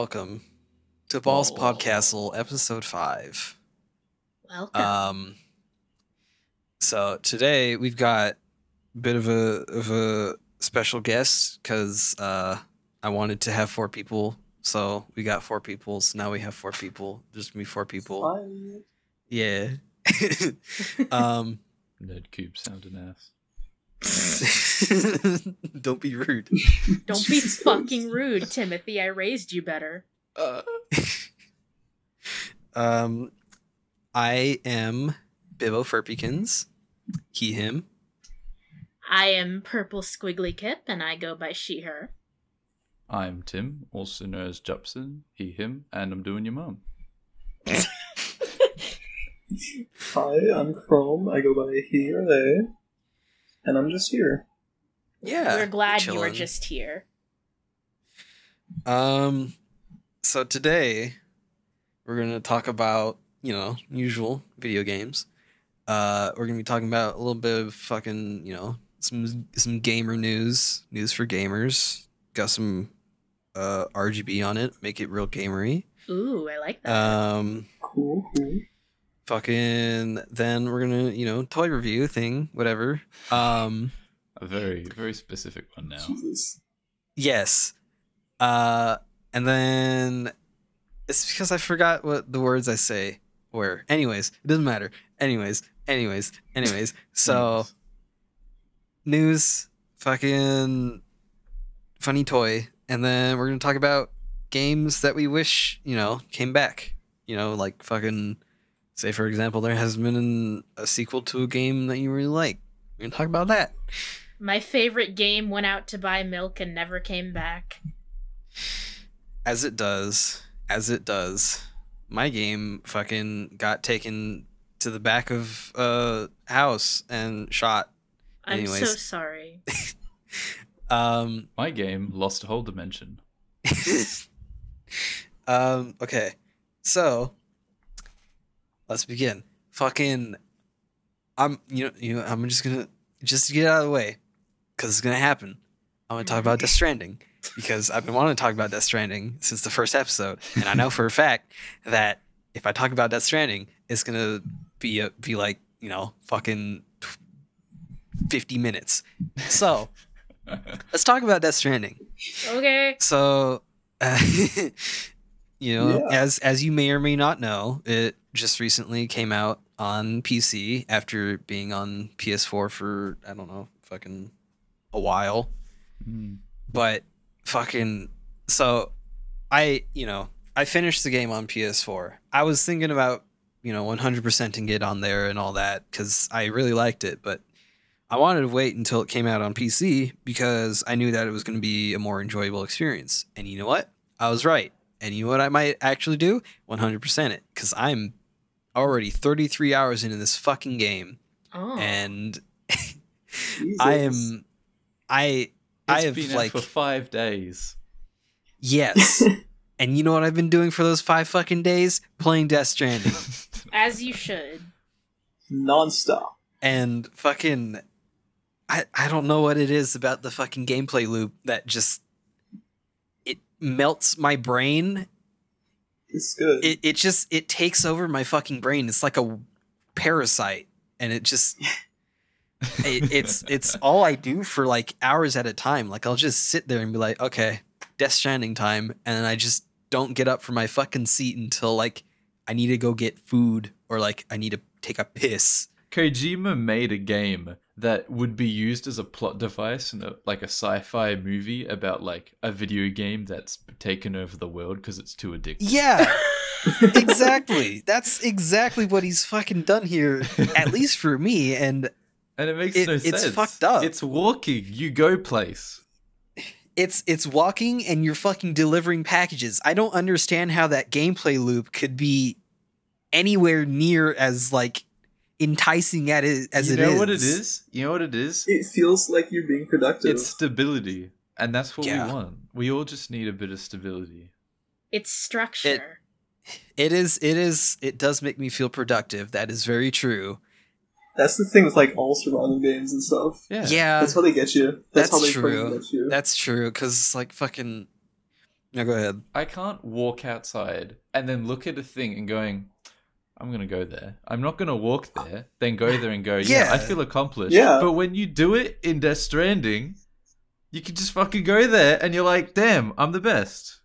welcome to Balls Oh. Podcastle, episode five. Welcome. Um, so today we've got a bit of a of a special guest because uh, I wanted to have four people, so we got four people. So now we have four people. Just me, four people. Fine. Yeah. um. Nerd Cube sound an ass. Don't be rude. Don't be fucking rude, Timothy. I raised you better. Uh, um, I am Bibbo Ferpykins. He, him. I am Purple Squigly Kip, and I go by she, her. I'm Tim, also known as Juppsenn, he, him, and I'm doing your mom. Hi, I'm Crome. I go by he or they. And I'm just here. Yeah. We're glad you were just here. Um, so today we're gonna talk about you know usual video games. Uh, we're gonna be talking about a little bit of fucking you know some some gamer news, news for gamers. Got some uh RGB on it, make it real gamery. Ooh, I like that. Um, Cool, cool. Fucking then we're gonna you know toy review thing whatever. Um A very, very specific one now. Jesus. yes. Uh and then it's because i forgot what the words i say were. Anyways it doesn't matter. Anyways anyways anyways. So news. fucking funny toy. And then we're gonna talk about games that we wish you know came back. You know like fucking say for example there has been a sequel to a game that you really like we're gonna talk about that My favorite game went out to buy milk and never came back. as it does as it does my game fucking got taken to the back of a house and shot I'm so Anyways. sorry. um My game lost a whole dimension. um okay so let's begin fucking i'm you know you know i'm just gonna just to get out of the way because it's gonna happen i'm gonna talk about death stranding because i've been wanting to talk about death stranding since the first episode and i know for a fact that if i talk about death stranding it's gonna be a, be like you know fucking 50 minutes so let's talk about death stranding Okay. so, uh, you know, Yeah. as as you may or may not know, it just recently came out on PC after being on PS4 for I don't know, fucking a while. Hmm. But fucking so I, you know, I finished the game on PS4. I was thinking about, you know, 100%ing it on there and all that cuz I really liked it, but I wanted to wait until it came out on PC because I knew that it was going to be a more enjoyable experience. And you know what? I was right. And you know what I might actually do? 100% it cuz I'm already 33 hours into this fucking game Oh. and I am I I have been like for five days. yes. and you know what I've been doing for those 5 fucking days? Playing Death Stranding. As you should. Non-stop. and fucking I I don't know what it is about the fucking gameplay loop that just it melts my brain. It's good. It it just it takes over my fucking brain. It's like a parasite and it just it, it's it's all I do for like hours at a time. Like I'll just sit there and be like, "Okay, Death Stranding time." And then I just don't get up from my fucking seat until like I need to go get food or like I need to take a piss. Kojima made a game that would be used as a plot device in a, like a sci-fi movie about like a video game that's taken over the world because it's too addictive. Yeah. exactly. That's exactly what he's fucking done here, at least for me. And And it makes It- no it's sense. It's fucked up. It's walking. You go place. it's it's walking and you're fucking delivering packages. I don't understand how that gameplay loop could be anywhere near as like enticing at it as it is. you know what it is? You know what it is? it feels like you're being productive. It's stability. And that's what Yeah. we want. We all just need a bit of stability. It's structure. It is it is it does make me feel productive. That is very true. That's the thing with like all survival games and stuff. Yeah. Yeah, That's how they get you. That's, That's how they true. get you. that's true. Because like fucking. No, go ahead. I can't walk outside and then look at a thing and going, I'm gonna go there. I'm not gonna walk there, then go there and go, yeah, Yeah. I feel accomplished. Yeah. But when you do it in Death Stranding, you can just fucking go there and you're like, damn, I'm the best.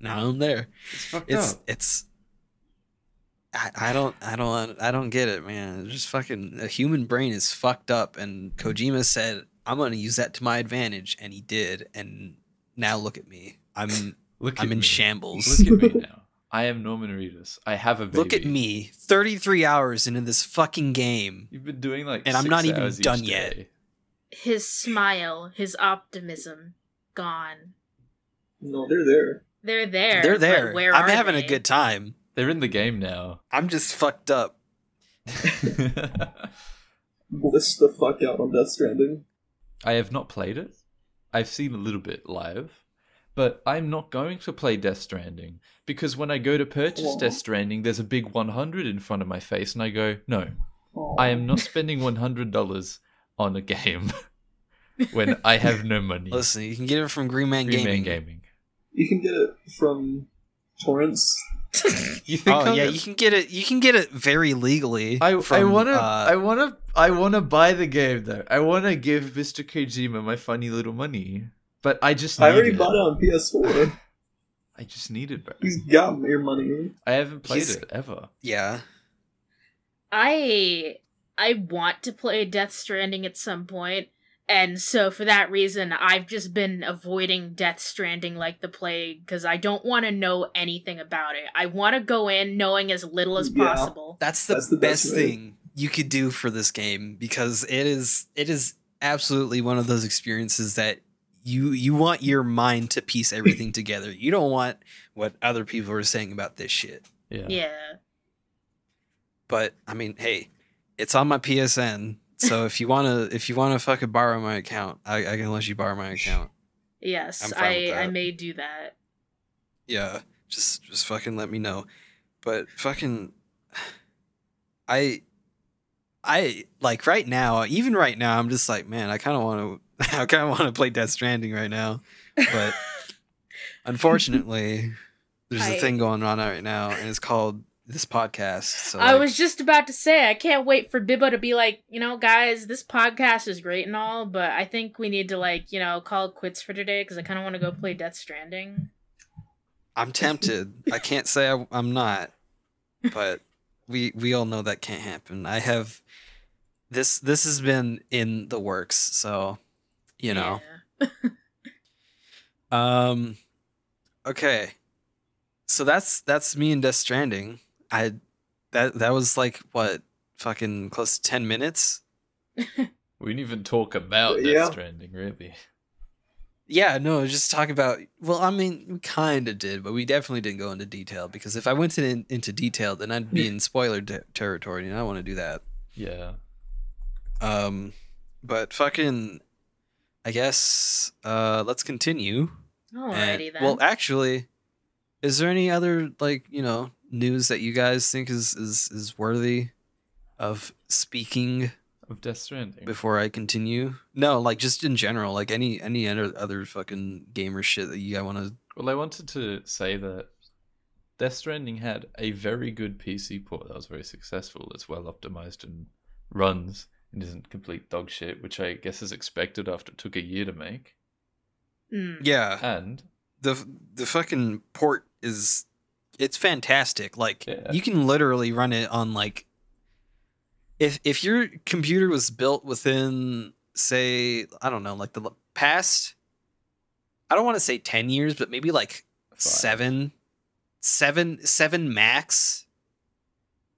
Now I'm there. It's fucked It's up. it's. I, I don't I don't I don't get it, man. It's just fucking a human brain is fucked up, and Kojima said I'm gonna use that to my advantage, and he did, and now look at me. I'm Look at I'm in me. shambles. Look at me now. I am Norman Reedus. I have a baby. Look at me, 33 hours into this fucking game. You've been doing like And I'm not even done yet. day. His smile, his optimism, gone. no, they're there. They're there. They're but there. Where I'm are having a good time. They're in the game now. I'm just fucked up. Bliss the fuck out on Death Stranding. I have not played it. I've seen a little bit live, but I'm not going to play Death Stranding because when I go to purchase Aw. Death Stranding, there's a big 100 in front of my face, and I go, no, Aw. I am not spending $100 on a game when I have no money. Listen, you can get it from Green Man Green Gaming. Man Gaming. You can get it from torrents. You think? Oh I'll yeah, get- you can get it. You can get it very legally. I, I wanna uh, I wanna I wanna buy the game though. I wanna give Mr. Kojima my funny little money, but I just I already it. bought it on PS4. I just need it, bro. He's got your money. I haven't played He's- it ever. yeah. I I want to play Death Stranding at some point, and so for that reason, I've just been avoiding Death Stranding like the plague because I don't want to know anything about it. I want to go in knowing as little as Yeah. possible. That's the, That's the best, best thing you could do for this game because it is it is absolutely one of those experiences that you you want your mind to piece everything together. You don't want what other people are saying about this shit. Yeah. Yeah. But I mean, hey, it's on my PSN. So if you wanna if you wanna fucking borrow my account, I, I can let you borrow my account. Yes, I'm fine with I I may do that. Yeah, just just fucking let me know. But fucking, I, I like right now. Even right now, I'm just like, man, I kind of want to. I kind of want to play Death Stranding right now, but unfortunately, there's a I- thing going on right now, and it's called this podcast. So I like, was just about to say I can't wait for Bibbo to be like, you know, guys, this podcast is great and all, but I think we need to like, you know, call it quits for today because I kind of want to go play Death Stranding. I'm tempted. I can't say I, I'm not, but we we all know that can't happen. I have this. This has been in the works, so you know. Yeah. Um okay. So that's that's me and Death Stranding. I that that was like what fucking close to 10 minutes? We didn't even talk about Death Stranding, really. Yeah, no, just talk about well, I mean, we kind of did, but we definitely didn't go into detail because if I went in, into detail, then I'd be in spoiler te- territory and I don't want to do that. Yeah. Um but fucking I guess uh let's continue. Alrighty And- then. Well, actually, is there any other like you know news that you guys think is is is worthy of speaking Of Death Stranding. before I continue? No, like just in general, like any any other other fucking gamer shit that you guys want to. Well, I wanted to say that Death Stranding had a very good PC port that was very successful. It's well optimized and runs and isn't complete dog shit, which I guess is expected after it took a year to make. Mm. Yeah, And the the fucking port is it's fantastic. Like Yeah. you can literally run it on like if if your computer was built within say I don't know like the past I don't want to say 10 years but maybe like Five. seven seven seven max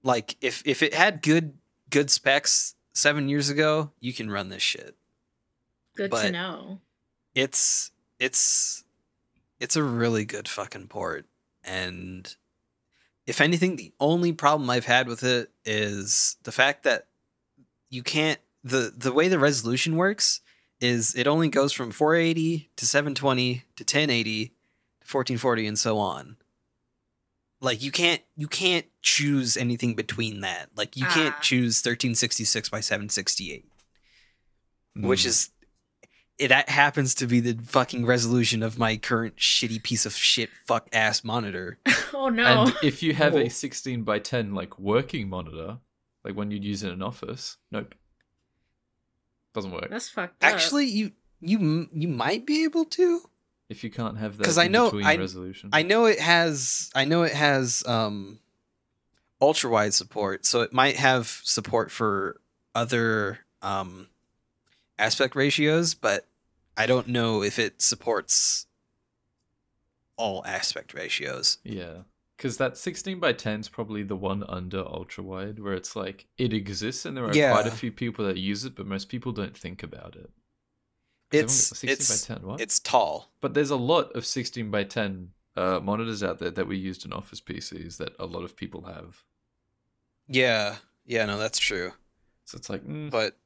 like if if it had good good specs 7 years ago you can run this shit. Good to know. it's it's it's a really good fucking port. And if anything the only problem i've had with it is the fact that you can't the the way the resolution works is it only goes from 480 to 720 to 1080 to 1440 and so on Like you can't you can't choose anything between that. Like you can't Ah. choose 1366 by 768, which Mm. is it that happens to be the fucking resolution of my current shitty piece of shit fuck ass monitor. oh no. And if you have Oh. a 16 by 10 like working monitor, like one you'd use in an office, nope, doesn't work. That's fucked up. Actually, you you you might be able to. If you can't have that 'Cause I know- between I- resolution. I know it has I know it has um ultra wide support, so it might have support for other um aspect ratios, but I don't know if it supports all aspect ratios. Yeah. Because that 16 by 10 is probably the one under ultra wide where it's like it exists and there are quite a few people that use it, but most people don't think about it. It's 16 it's by 10, what? it's tall. But there's a lot of 16 by 10 uh, monitors out there that we used in office PCs that a lot of people have. Yeah. Yeah, no, that's true. So it's like, mm, But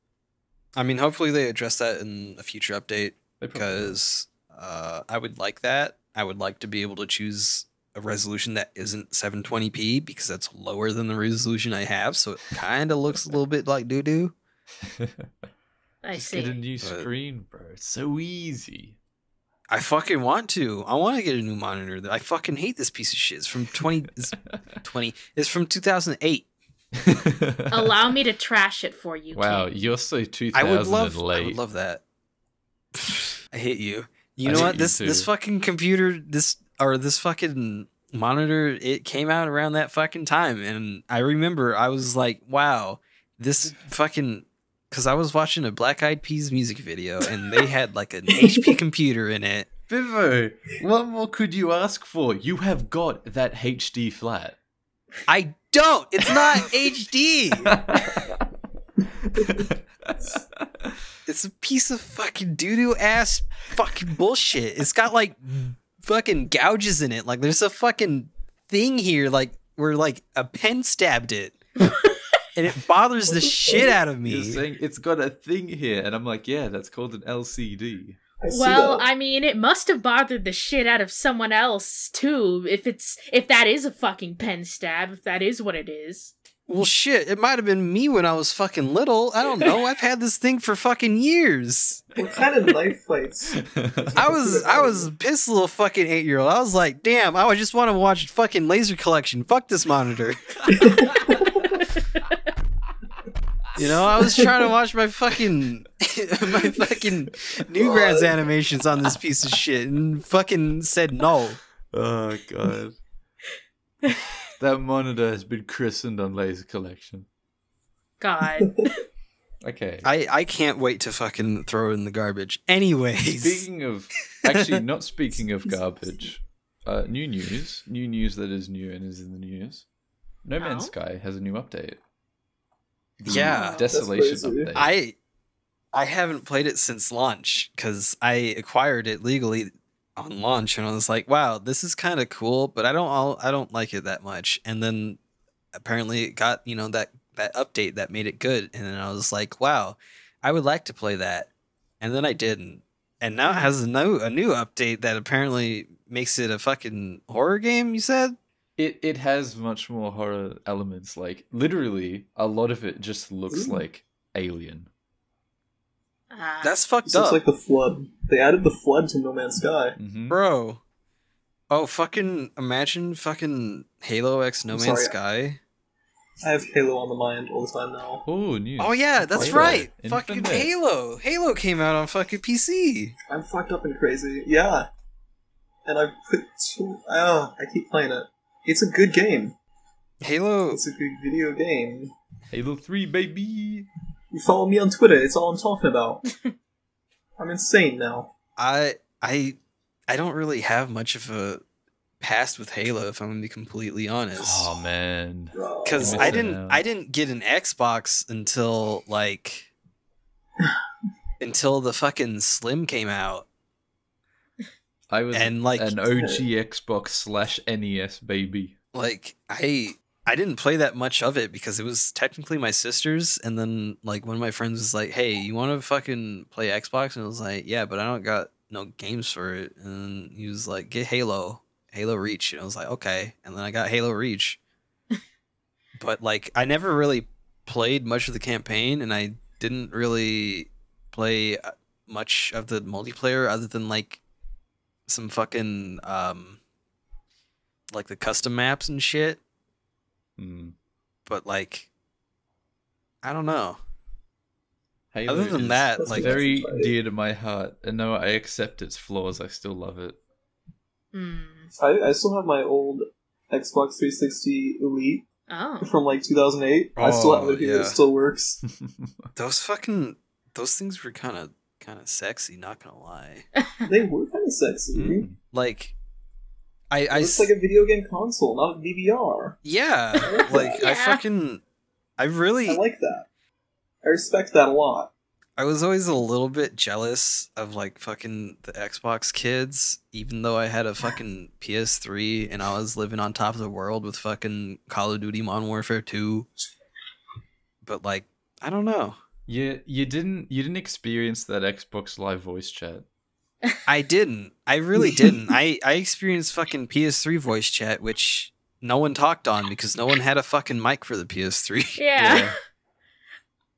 I mean, hopefully they address that in a future update they probably will. because uh, I would like that. I would like to be able to choose a resolution that isn't 720p because that's lower than the resolution I have, so it kind of looks a little bit like doo doo. I Just get a new But- screen, bro. It's so easy. I fucking want to. I want to get a new monitor. I fucking hate this piece of shit. It's from 20 it's 20. It's from 2008. Allow me to trash it for you. wow, King. you're so 2000 I would love. and I would love that. I hate you. You I know what? you This this fucking computer, this or this fucking monitor, it came out around that fucking time, and I remember I was like, "Wow, this fucking." Because I was watching a Black Eyed Peas music video, and they had like an HP computer in it. Vivo, what more could you ask for? You have got that HD flat. I don't. It's not HD. It's a piece of fucking doo doo ass fucking bullshit. It's got like fucking gouges in it. Like there's a fucking thing here, like where like a pen stabbed it, and it bothers the shit out of You're me. saying it's got a thing here, and I'm like, yeah, that's called an LCD. I Well, that. I mean, it must have bothered the shit out of someone else too. If it's if that is a fucking pen stab, if that is what it is. Well, shit, it might have been me when I was fucking little. I don't know. I've had this thing for fucking years. what kind of knife fights? I was I was pissed little fucking eight year old. I was like, damn, I just want to watch fucking laser collection. Fuck this monitor. You know, I was trying to watch my fucking my fucking Newgrounds animations on this piece of shit and fucking said no. oh god. that monitor has been christened on Laser Collection. God. Okay. I I can't wait to fucking throw it in the garbage. Anyways, Speaking of, actually, not speaking of garbage, uh, new news, new news that is new and is in the news. No Man's? Sky has a new update. The Yeah. Desolation That's crazy. I I haven't played it since launch because I acquired it legally on launch, and I was like, "Wow, this is kind of cool," but I don't all I don't like it that much. And then apparently it got you know that that update that made it good, and then I was like, "Wow, I would like to play that," and then I didn't. And now it has a new a new update that apparently makes it a fucking horror game. You said? It it has much more horror elements. Like literally, a lot of it just looks Ooh. like Alien. Ah. That's fucked This up. looks like the flood. They added the flood to No Man's Sky. hmm Bro. Oh, fucking imagine fucking Halo X No I'm Man's sorry. Sky. I have Halo on the mind all the time now. Oh, news. Oh yeah, that's Halo. right. Fucking Halo. Halo came out on fucking PC. I'm fucked up and crazy. Yeah. And I put two. Oh, I keep playing it. It's a good game. Halo It's a good video game. Halo Three, baby. You follow me on Twitter. It's all I'm talking about. I'm insane now. I I I don't really have much of a past with Halo if I'm gonna be completely honest. Oh man. Because I didn't out. I didn't get an Xbox until like until the fucking Slim came out. I was And, like- an OG Xbox slash NES baby. like I I didn't play that much of it because it was technically my sister's and then like one of my friends was like, "Hey, you want to fucking play Xbox?" and I was like, "Yeah, but I don't got no games for it." And he was like, "Get Halo." Halo Reach, and I was like, okay. And then I got Halo Reach, but like I never really played much of the campaign, and I didn't really play uh, much of the multiplayer other than like some fucking um like the custom maps and shit. Hmm. But like, I don't know. Halo Other than is that, like very dear to my heart, and though I accept its flaws, I still love it. Hmm. I, I still have my old Xbox 360 Elite Oh. from like 2008. I still have Oh, it here. yeah. It still works. those fucking those things were kind of kind of sexy. Not gonna lie. they were kind of sexy. Mm. Like, I I It's s- like a video game console, not a DVR. yeah, like like I fucking I really I like that. I respect that a lot. I was always a little bit jealous of like fucking the Xbox kids, even though I had a fucking PS3 and I was living on top of the world with fucking Call of Duty Modern Warfare 2. But like, I don't know. You you didn't you didn't experience that Xbox Live voice chat. I didn't. I really didn't. I I experienced fucking PS3 voice chat, which no one talked on because no one had a fucking mic for the PS3. Yeah. Yeah.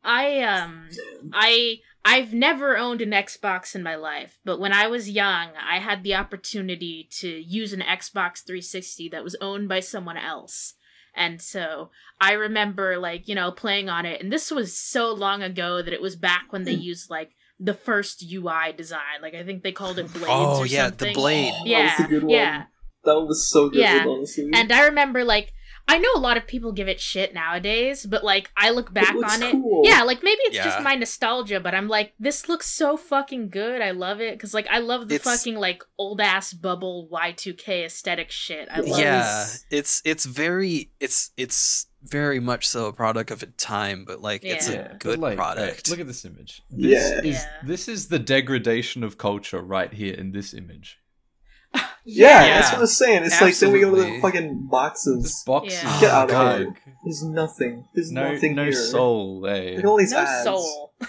I um I I've never owned an Xbox in my life, but when I was young, I had the opportunity to use an Xbox 360 that was owned by someone else. And so I remember like, you know, playing on it and this was so long ago that it was back when they mm. used like the first UI design. Like I think they called it Blades Oh or yeah, something. the blade. Oh, Yeah. that was a good one. Yeah. That was so good, Yeah. honestly. And I remember like I know a lot of people give it shit nowadays, but like I look back looks on it. cool. Yeah, like maybe it's just my nostalgia, but I'm like, this looks so fucking good. I love it because like I love the It's- fucking like old ass bubble Y2K aesthetic shit. I love yeah, it. it's it's very it's it's very much so a product of its time, but like it's Yeah. a good like, product. hey, look at this image. This Yeah. is Yeah. this is the degradation of culture right here in this image. Yeah, Yeah. that's what I was saying. It's like then we go to the Absolutely. fucking This boxes. Yeah. is Get out of here. There's nothing. There's No, nothing no here. soul. Hey. Look at all these No ads. soul. No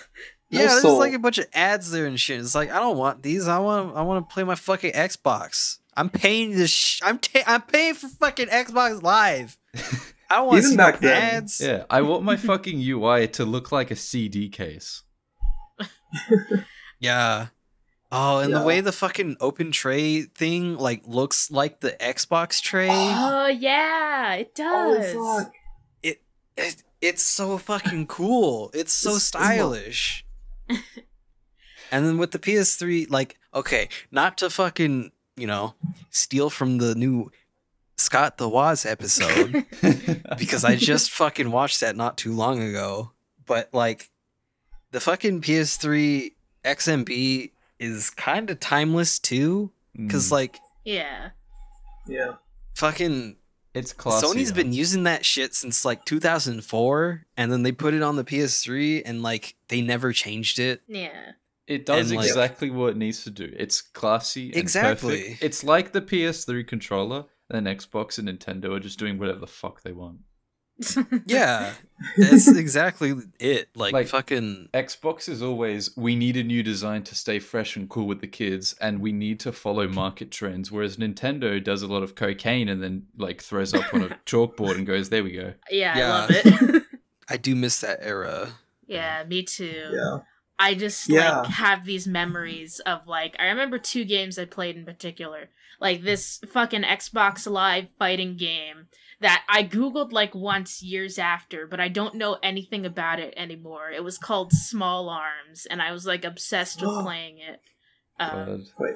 yeah, there's soul. like a bunch of ads there and shit. It's like I don't want these. I want I want to play my fucking Xbox. I'm paying this. Sh- I'm ta- I'm paying for fucking Xbox Live. I don't want to Even see back no then. ads. Yeah, I want my fucking UI to look like a CD case. Yeah. Oh, and Yeah. the way the fucking open tray thing like looks like the Xbox tray. Oh yeah, it Oh, does. fuck. it, it's so fucking cool. It's so It's- it's stylish. and then with the PS3, like, okay, not to fucking, you know, steal from the new Scott The Woz episode, because I just fucking watched that not too long ago. But like, the fucking PS3 XMB is kind of timeless too, because Mm, like, yeah. Yeah. fucking it's classy. Sony's been using that shit since like 2004, and then they put it on the PS3, and like they never changed it. Yeah. It does and, like- exactly what it needs to do. It's classy. And Exactly. perfect. It's like the PS3 controller. And then Xbox and Nintendo are just doing whatever the fuck they want. Yeah, that's exactly it. Like, Like- fucking Xbox is always we need a new design to stay fresh and cool with the kids, and we need to follow market trends. Whereas Nintendo does a lot of cocaine and then like throws up on a chalkboard and goes, "There we go." yeah, I Yeah. love it. I do miss that era. yeah, me too. Yeah. I just Yeah. like have these memories of like I remember two games I played in particular. Like this fucking Xbox Live fighting game that I googled like once years after, but I don't know anything about it anymore. It was called Small Arms and I was like obsessed with playing it. Um, Wait.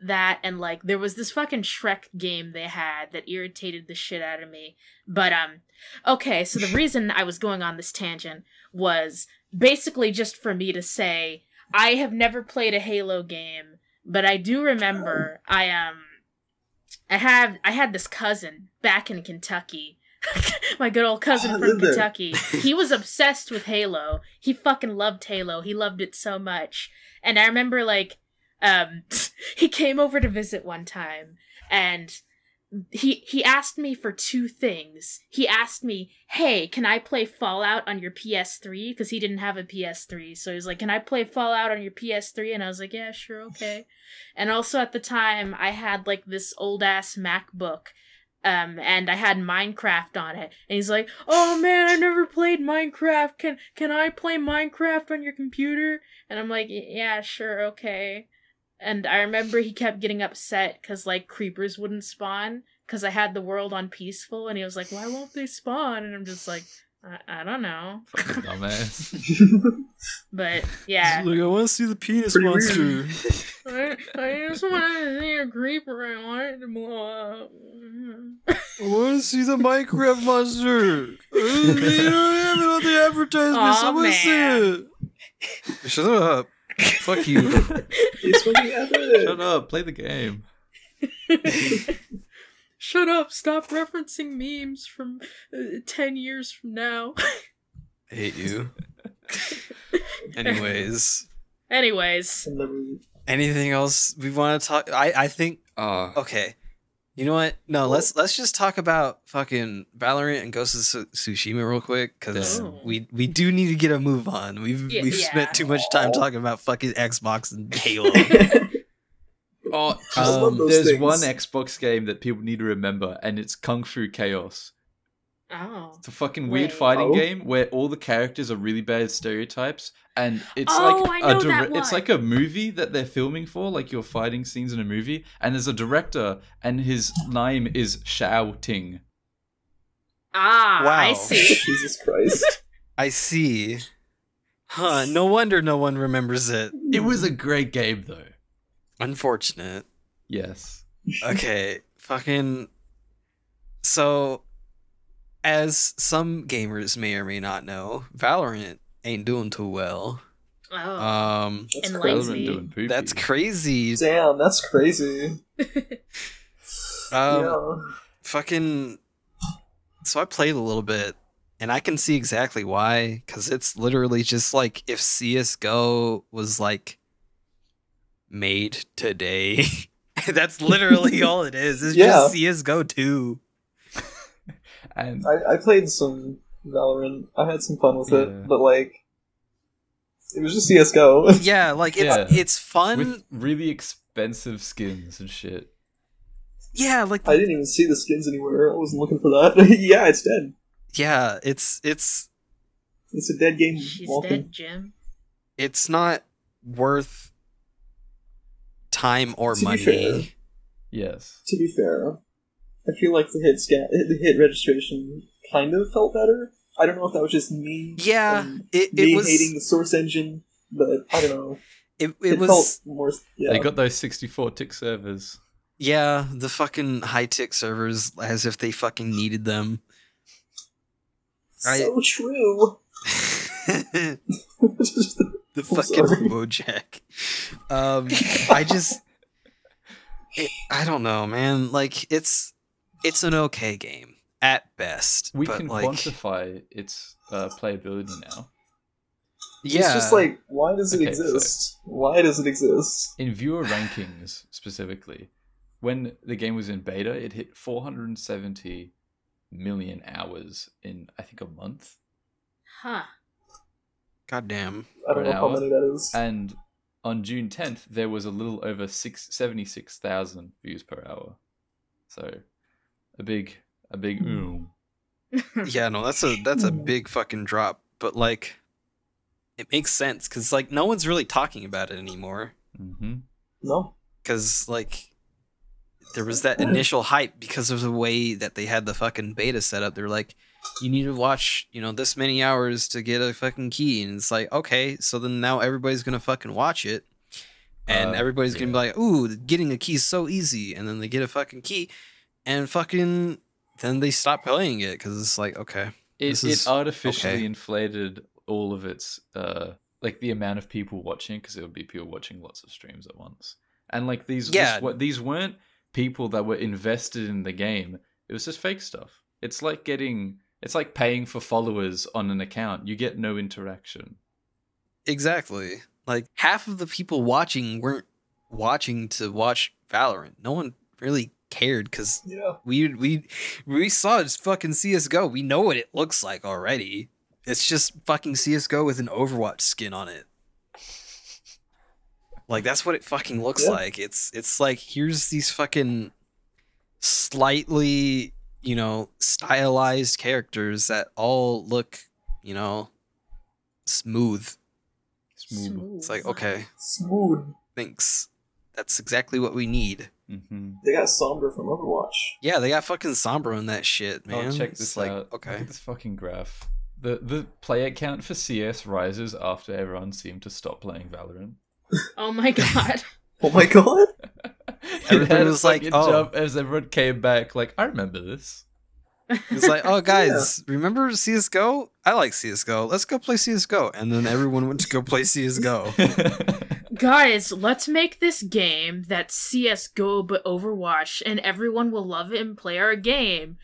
that and like there was this fucking Shrek game they had that irritated the shit out of me. But um okay, so the reason I was going on this tangent was basically just for me to say I have never played a Halo game, but I do remember I um I have I had this cousin back in Kentucky. My good old cousin Oh, from. Kentucky. He was obsessed with Halo. He fucking loved Halo. He loved it so much. And I remember like um he came over to visit one time and he he asked me for two things. He asked me, "Hey, can I play Fallout on your PS3?" Because he didn't have a PS3, so he was like, "Can I play Fallout on your PS3?" And I was like, "Yeah, sure, okay." and also at the time, I had like this old ass MacBook, um, and I had Minecraft on it. And he's like, "Oh man, I never played Minecraft. Can can I play Minecraft on your computer?" And I'm like, "Yeah, sure, okay." And I remember he kept getting upset because like creepers wouldn't spawn because I had the world on peaceful, and he was like, "Why won't they spawn?" And I'm just like, I, I don't know. Fucking dumbass. But yeah, Like, I want to see the penis Pretty monster. I, I just want to see a creeper. I want it to blow up. I want to see the Minecraft monster. they don't have it on the advertisement. Aw, so I wanna see it. Shut up. Fuck you. It's fucking epic. Shut up, play the game. Shut up! Stop referencing memes from uh, ten years from now. I hate you. Anyways, Anyways, anything else we want to talk? I I think. Uh, okay. You know what? No, let's let's just talk about fucking Valorant and Ghost of Tsushima real quick because Oh. we we do need to get a move on. We've Yeah, we've yeah. spent too much time talking about fucking Xbox and Halo. Oh, um, there's things. one Xbox game that people need to remember, and it's Kung Fu Chaos. Oh, It's a fucking weird Wait. fighting Oh. game where all the characters are really bad stereotypes, and it's Oh, like I a know dire- that it's like a movie that they're filming for, like your fighting scenes in a movie, and there's a director, and his name is Shao Ting. ah, I see. Jesus Christ. I see. Huh? No wonder no one remembers it. It was a great game, though. Unfortunate. Yes. okay, fucking. So, as some gamers may or may not know, Valorant ain't doing too well. Oh, Um, That's Enlighten crazy. doing that's crazy. Damn, that's crazy. Um, yeah. fucking. So I played a little bit, and I can see exactly why. Because it's literally just like if CS:GO was like made today. That's literally all it is. It's Yeah. just CS:GO 2. And I, I played some Valorant. I had some fun with Yeah. it, but like, it was just CS:GO. Yeah, like it's Yeah. it's fun. with really expensive skins and shit. yeah, like I didn't even see the skins anywhere. I wasn't looking for that. yeah, it's dead. yeah, it's it's It's a dead game. she's walking. dead, Jim. it's not worth time or To be money. fair. Yes. To be fair, I feel like the hit scan, the hit registration kind of felt better. I don't know if that was just me. Yeah, and it me was hating the source engine, but I don't know. it, It, it was felt more. Yeah, They got those 64 tick servers. yeah, the fucking high tick servers as if they fucking needed them. I- so true. the I'm fucking sorry. Bojack. Um, I just, it, I don't know, man. Like it's, it's an okay game at best. We but can like, quantify its uh, playability now. yeah, It's just like, why does it Okay, so- exist? Why does it exist? In viewer rankings specifically, when the game was in beta, it hit 470 million hours in I think a month, Huh. goddamn. I don't Per know how many that is. and on June 10th there was a little over six seventy six thousand views per hour. So a big a big ooh. Yeah, no, that's a that's a big fucking drop. But like, it makes sense because like no one's really talking about it anymore. hmm No, Because like, there was that initial hype because of the way that they had the fucking beta set up. They're like, you need to watch, you know, this many hours to get a fucking key, and it's like, okay, so then now everybody's gonna fucking watch it, and Uh, everybody's gonna be like, ooh, getting a key is so easy, and then they get a fucking key, and fucking then they stop playing it because it's like, okay. It, This it is- artificially okay. inflated all of its uh like the amount of people watching because there would be people watching lots of streams at once. And like these Yeah. this, what these weren't people that were invested in the game. It was just fake stuff. It's like getting it's like paying for followers on an account. You get no interaction. Exactly. Like half of the people watching weren't watching to watch Valorant. No one really cared because Yeah. we we we saw just fucking CS:GO. We know what it looks like already. It's just fucking CS:GO with an Overwatch skin on it. Like that's what it fucking looks Yeah. like. It's it's like here's these fucking slightly, you know, stylized characters that all look, you know, smooth. Smooth. It's like, okay, Smooth. thanks. That's exactly what we need. Mm-hmm. They got Sombra from Overwatch. Yeah, they got fucking Sombra in that shit, Oh, man. check It's this like, out. Look Okay. at this fucking graph. The the player count for CS rises after everyone seemed to stop playing Valorant. Oh my god. Oh my god! It Everybody had a was like, "Oh." jump as everyone came back. Like, I remember this. It's like, oh, guys, remember CSGO? I like CSGO. Let's go play CSGO. And then everyone went to go play CSGO. Guys, let's make this game that CS:GO but Overwatch, and everyone will love it and play our game.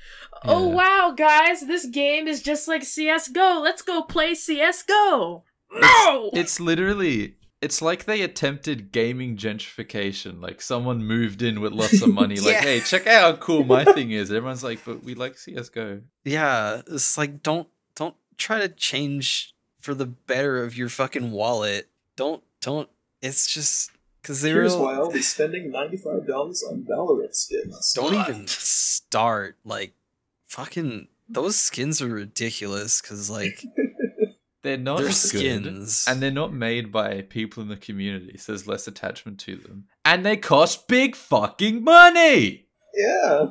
Oh wow, guys, this game is just like CS:GO. Let's go play CS:GO. No. It's literally it's like they attempted gaming gentrification. Like someone moved in with lots of money, like, Yeah. hey, check out how cool my thing is. Everyone's like, but we like CSGO. yeah, it's like, don't don't try to change for the better of your fucking wallet. Don't don't. It's just because they Here's were. why I'll be spending $95 on Valorant skins. Don't even start. Like, fucking those skins are ridiculous. Because like They're not they're good, skins, and they're not made by people in the community, so there's less attachment to them. And they cost big fucking money. Yeah.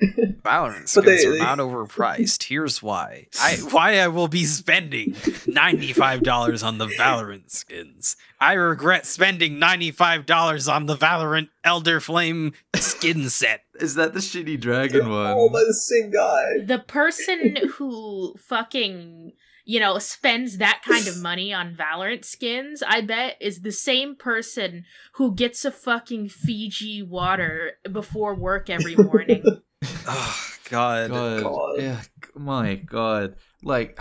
Valorant skins they- are they- not overpriced. Here's why. I why I will be spending ninety five dollars on the Valorant skins. I regret spending ninety five dollars on the Valorant Elder Flame skin set. Is that the shitty dragon They're one? all by the same guy. the person who fucking you know spends that kind of money on Valorant skins, I bet is the same person who gets a fucking Fiji water before work every morning. Oh God. God, God. yeah, my God, like.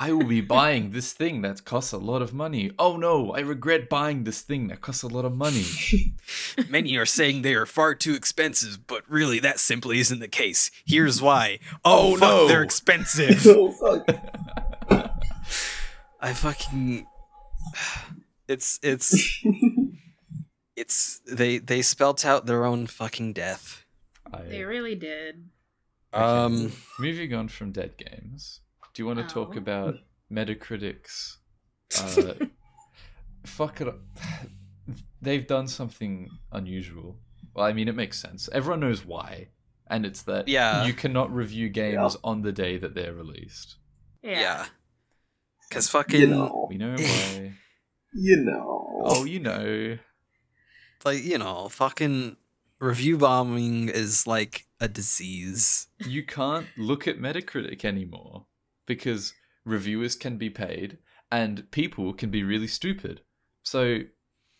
I will be buying this thing that costs a lot of money. Oh no, I regret buying this thing that costs a lot of money. Many are saying they are far too expensive, but really that simply isn't the case. Here's why. Oh, Oh, fuck, no. they're expensive. oh fuck. I fucking it's it's it's they they spelt out their own fucking death. I, they really did. Um moving on from dead games, do you want to talk Oh. about Metacritic's? Uh, fuck it. up. They've done something unusual. Well, I mean, it makes sense. Everyone knows why, and it's that Yeah. you cannot review games Yeah. on the day that they're released. Yeah. yeah. Cuz fucking You know. We know why. You know. oh, you know. Like, you know, fucking review bombing is like a disease. you can't look at Metacritic anymore because reviewers can be paid and people can be really stupid. So,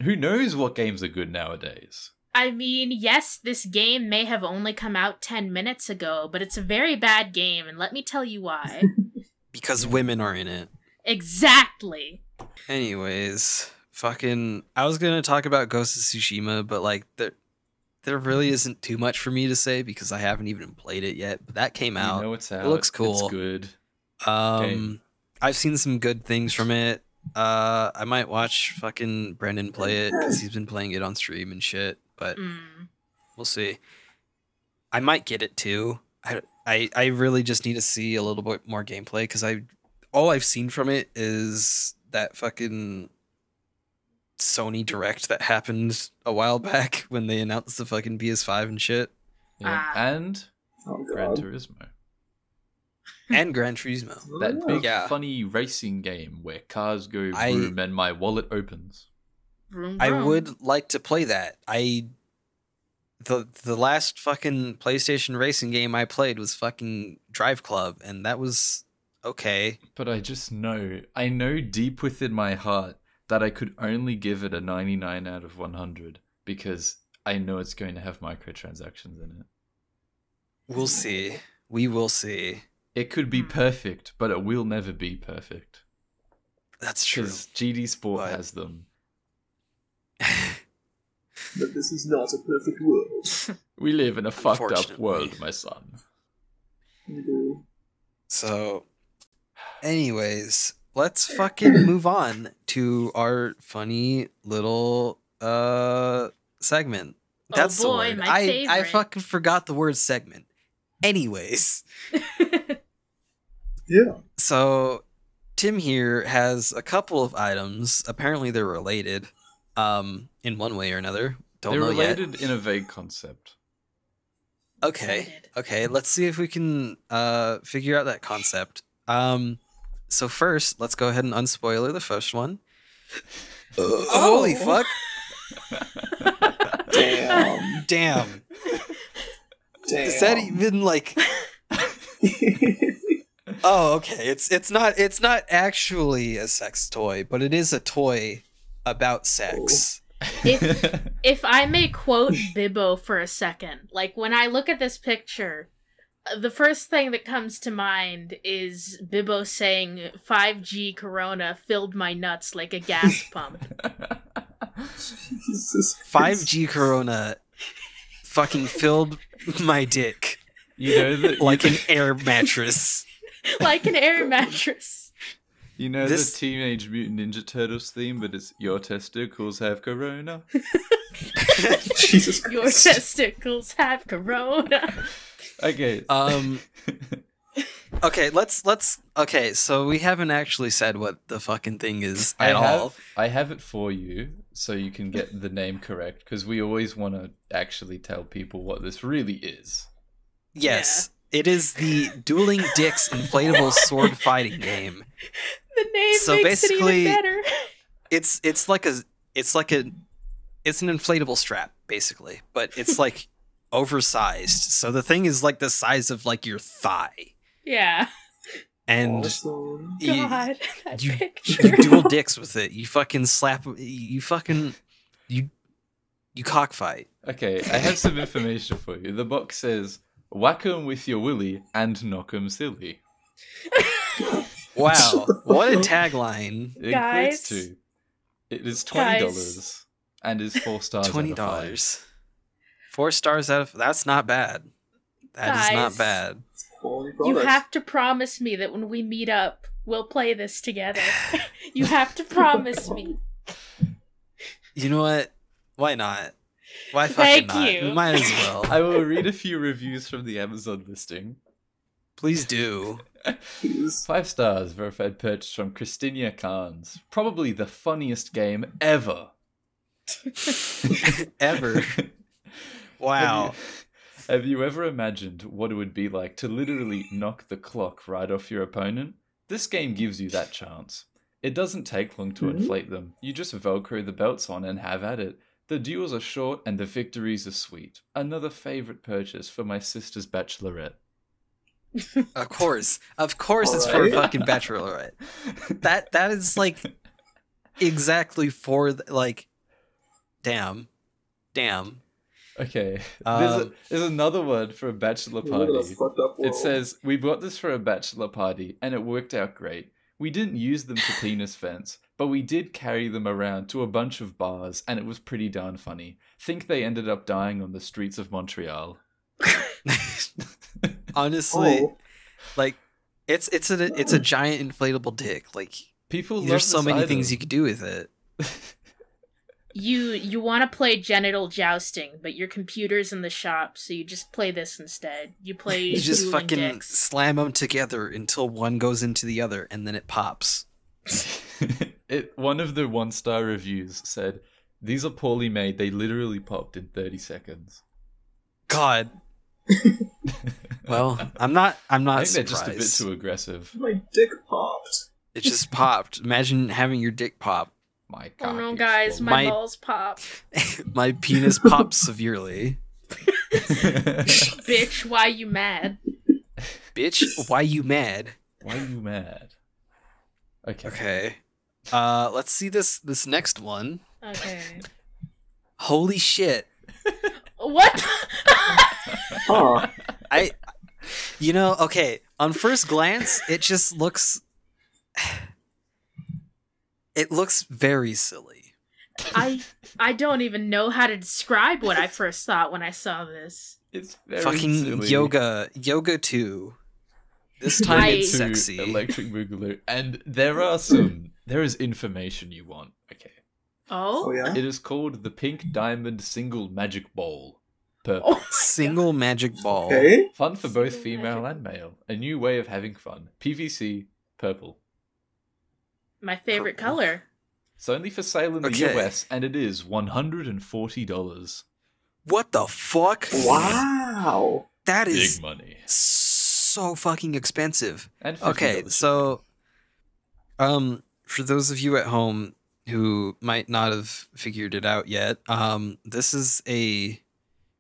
who knows what games are good nowadays? I mean, yes, this game may have only come out 10 minutes ago, but it's a very bad game, and let me tell you why. Because women are in it. exactly. Anyways, fucking I was gonna talk about Ghost of Tsushima, but like there there really isn't too much for me to say because I haven't even played it yet. But that came You out. know it's out. looks cool. It's good. Um, game. I've seen some good things from it. Uh, I might watch fucking Brendan play it because he's been playing it on stream and shit. But Mm. we'll see. I might get it too. I, I, I really just need to see a little bit more gameplay because I all I've seen from it is that fucking Sony Direct that happened a while back when they announced the fucking PS5 and shit Yeah. Ah. And Oh Gran. Turismo. and Gran Turismo. That Oh, big Yeah. funny racing game where cars go I- boom and my wallet opens. Vroom, I would like to play that. I the the last fucking PlayStation racing game I played was fucking Drive Club, and that was okay. But I just know, I know deep within my heart that I could only give it a 99 out of 100 because I know it's going to have microtransactions in it. We'll see. We will see. It could be Hmm. perfect, but it will never be perfect. That's true. Because GT Sport But- has them. but this is not a perfect world. We live in a fucked up world, my son. So, anyways, let's fucking move on to our funny little uh segment. Oh That's the boy, word. my I I fucking forgot the word segment. Anyways, Yeah. so Tim here has a couple of items. Apparently, they're related, um, in one way or another. Don't They're know yet. related in a vague concept. Okay. Excited. Okay, let's see if we can uh figure out that concept. Um so first, let's go ahead and unspoiler the first one. Oh, holy fuck. Damn. Damn. Damn. Is that even like Oh, okay. It's it's not it's not actually a sex toy, but it is a toy about sex. Oh. if if I may quote Bibbo for a second, like when I look at this picture, the first thing that comes to mind is Bibbo saying 5G Corona filled my nuts like a gas pump. Jesus 5G Corona fucking filled my dick you know that like an air mattress. like an air mattress. You know This- the Teenage Mutant Ninja Turtles theme, but it's your testicles have corona. Jesus Your testicles have corona. Okay. Um Okay, let's let's okay, so we haven't actually said what the fucking thing is I at have, all. I have it for you so you can get the name correct because we always want to actually tell people what this really is. Yes. It is the Dueling Dicks inflatable sword fighting game. The name So makes it basically- even better. It's it's like a it's like a it's an inflatable strap basically, but it's like oversized. So the thing is like the size of like your thigh. Yeah. And Awesome. you, God, that you, picture. you dual dicks with it. You fucking slap you fucking you you cockfight. Okay, I have some information for you. The box says, whack 'em with your willy and knock 'em silly. Wow. what a tagline. It Guys. equates to. It is $20 and is four stars. out of Twenty five. dollars. Four stars out of that's not bad. That is Guys. not bad. You have to promise me that when we meet up, we'll play this together. you have to promise me. You know what? Why not? Why fucking Thank not? you. We might as well. I will read a few reviews from the Amazon listing. Please do. Please. Five stars, verified purchase from Christina Carnes. Probably the funniest game ever. Ever. Wow. Have you, have you ever imagined what it would be like to literally knock the clock right off your opponent? This game gives you that chance. It doesn't take long to Mhm. inflate them. You just velcro the belts on and have at it. The duels are short and the victories are sweet. Another favorite purchase for my sister's bachelorette. Of course. Of course it's for a Alright. fucking bachelorette. That that is like exactly for the, like damn. Damn. Okay, there's, a, Um, there's another word for a bachelor We a party. It says, We bought this for a bachelor party, and it worked out great. We didn't use them for penis vents, but we did carry them around to a bunch of bars, and it was pretty darn funny. Think they ended up dying on the streets of Montreal. Honestly, Oh, like it's it's a it's a giant inflatable dick. Like People love there's so many item. things you could do with it. You you want to play genital jousting, but your computer's in the shop, so you just play this instead. You play You just fucking dicks. slam them together until one goes into the other and then it pops. it one of the one star reviews said, These are poorly made, they literally popped in 30 seconds. God. Well, I'm not I'm not I think they're surprised. just a bit too aggressive. my dick popped. It just popped. Imagine having your dick pop. My Oh no, guys, my, My- balls pop. My penis popped severely. Bitch, why you mad? Bitch, why you mad? Why are you mad? Okay. Okay. Uh let's see this this next one. Okay. Holy shit. What? Huh. I you know, okay, on first glance it just looks it looks very silly. I I don't even know how to describe what I first thought when I saw this. It's very Fucking silly. yoga, yoga two. This time I- it's sexy. Electric Boogaloo, and there are some. There is information you want. Okay, Oh, Oh yeah. it is called the Pink Diamond Single Magic Bowl. Purple. Oh, Single magic ball. Okay. Fun for both Single female magic and male. A new way of having fun. PVC, purple. my favorite Purple. color. It's only for sale in the Okay. US, and it is one hundred and forty dollars. What the fuck? Wow. That is Big money. so fucking expensive. And Okay, so um for those of you at home who might not have figured it out yet, um this is a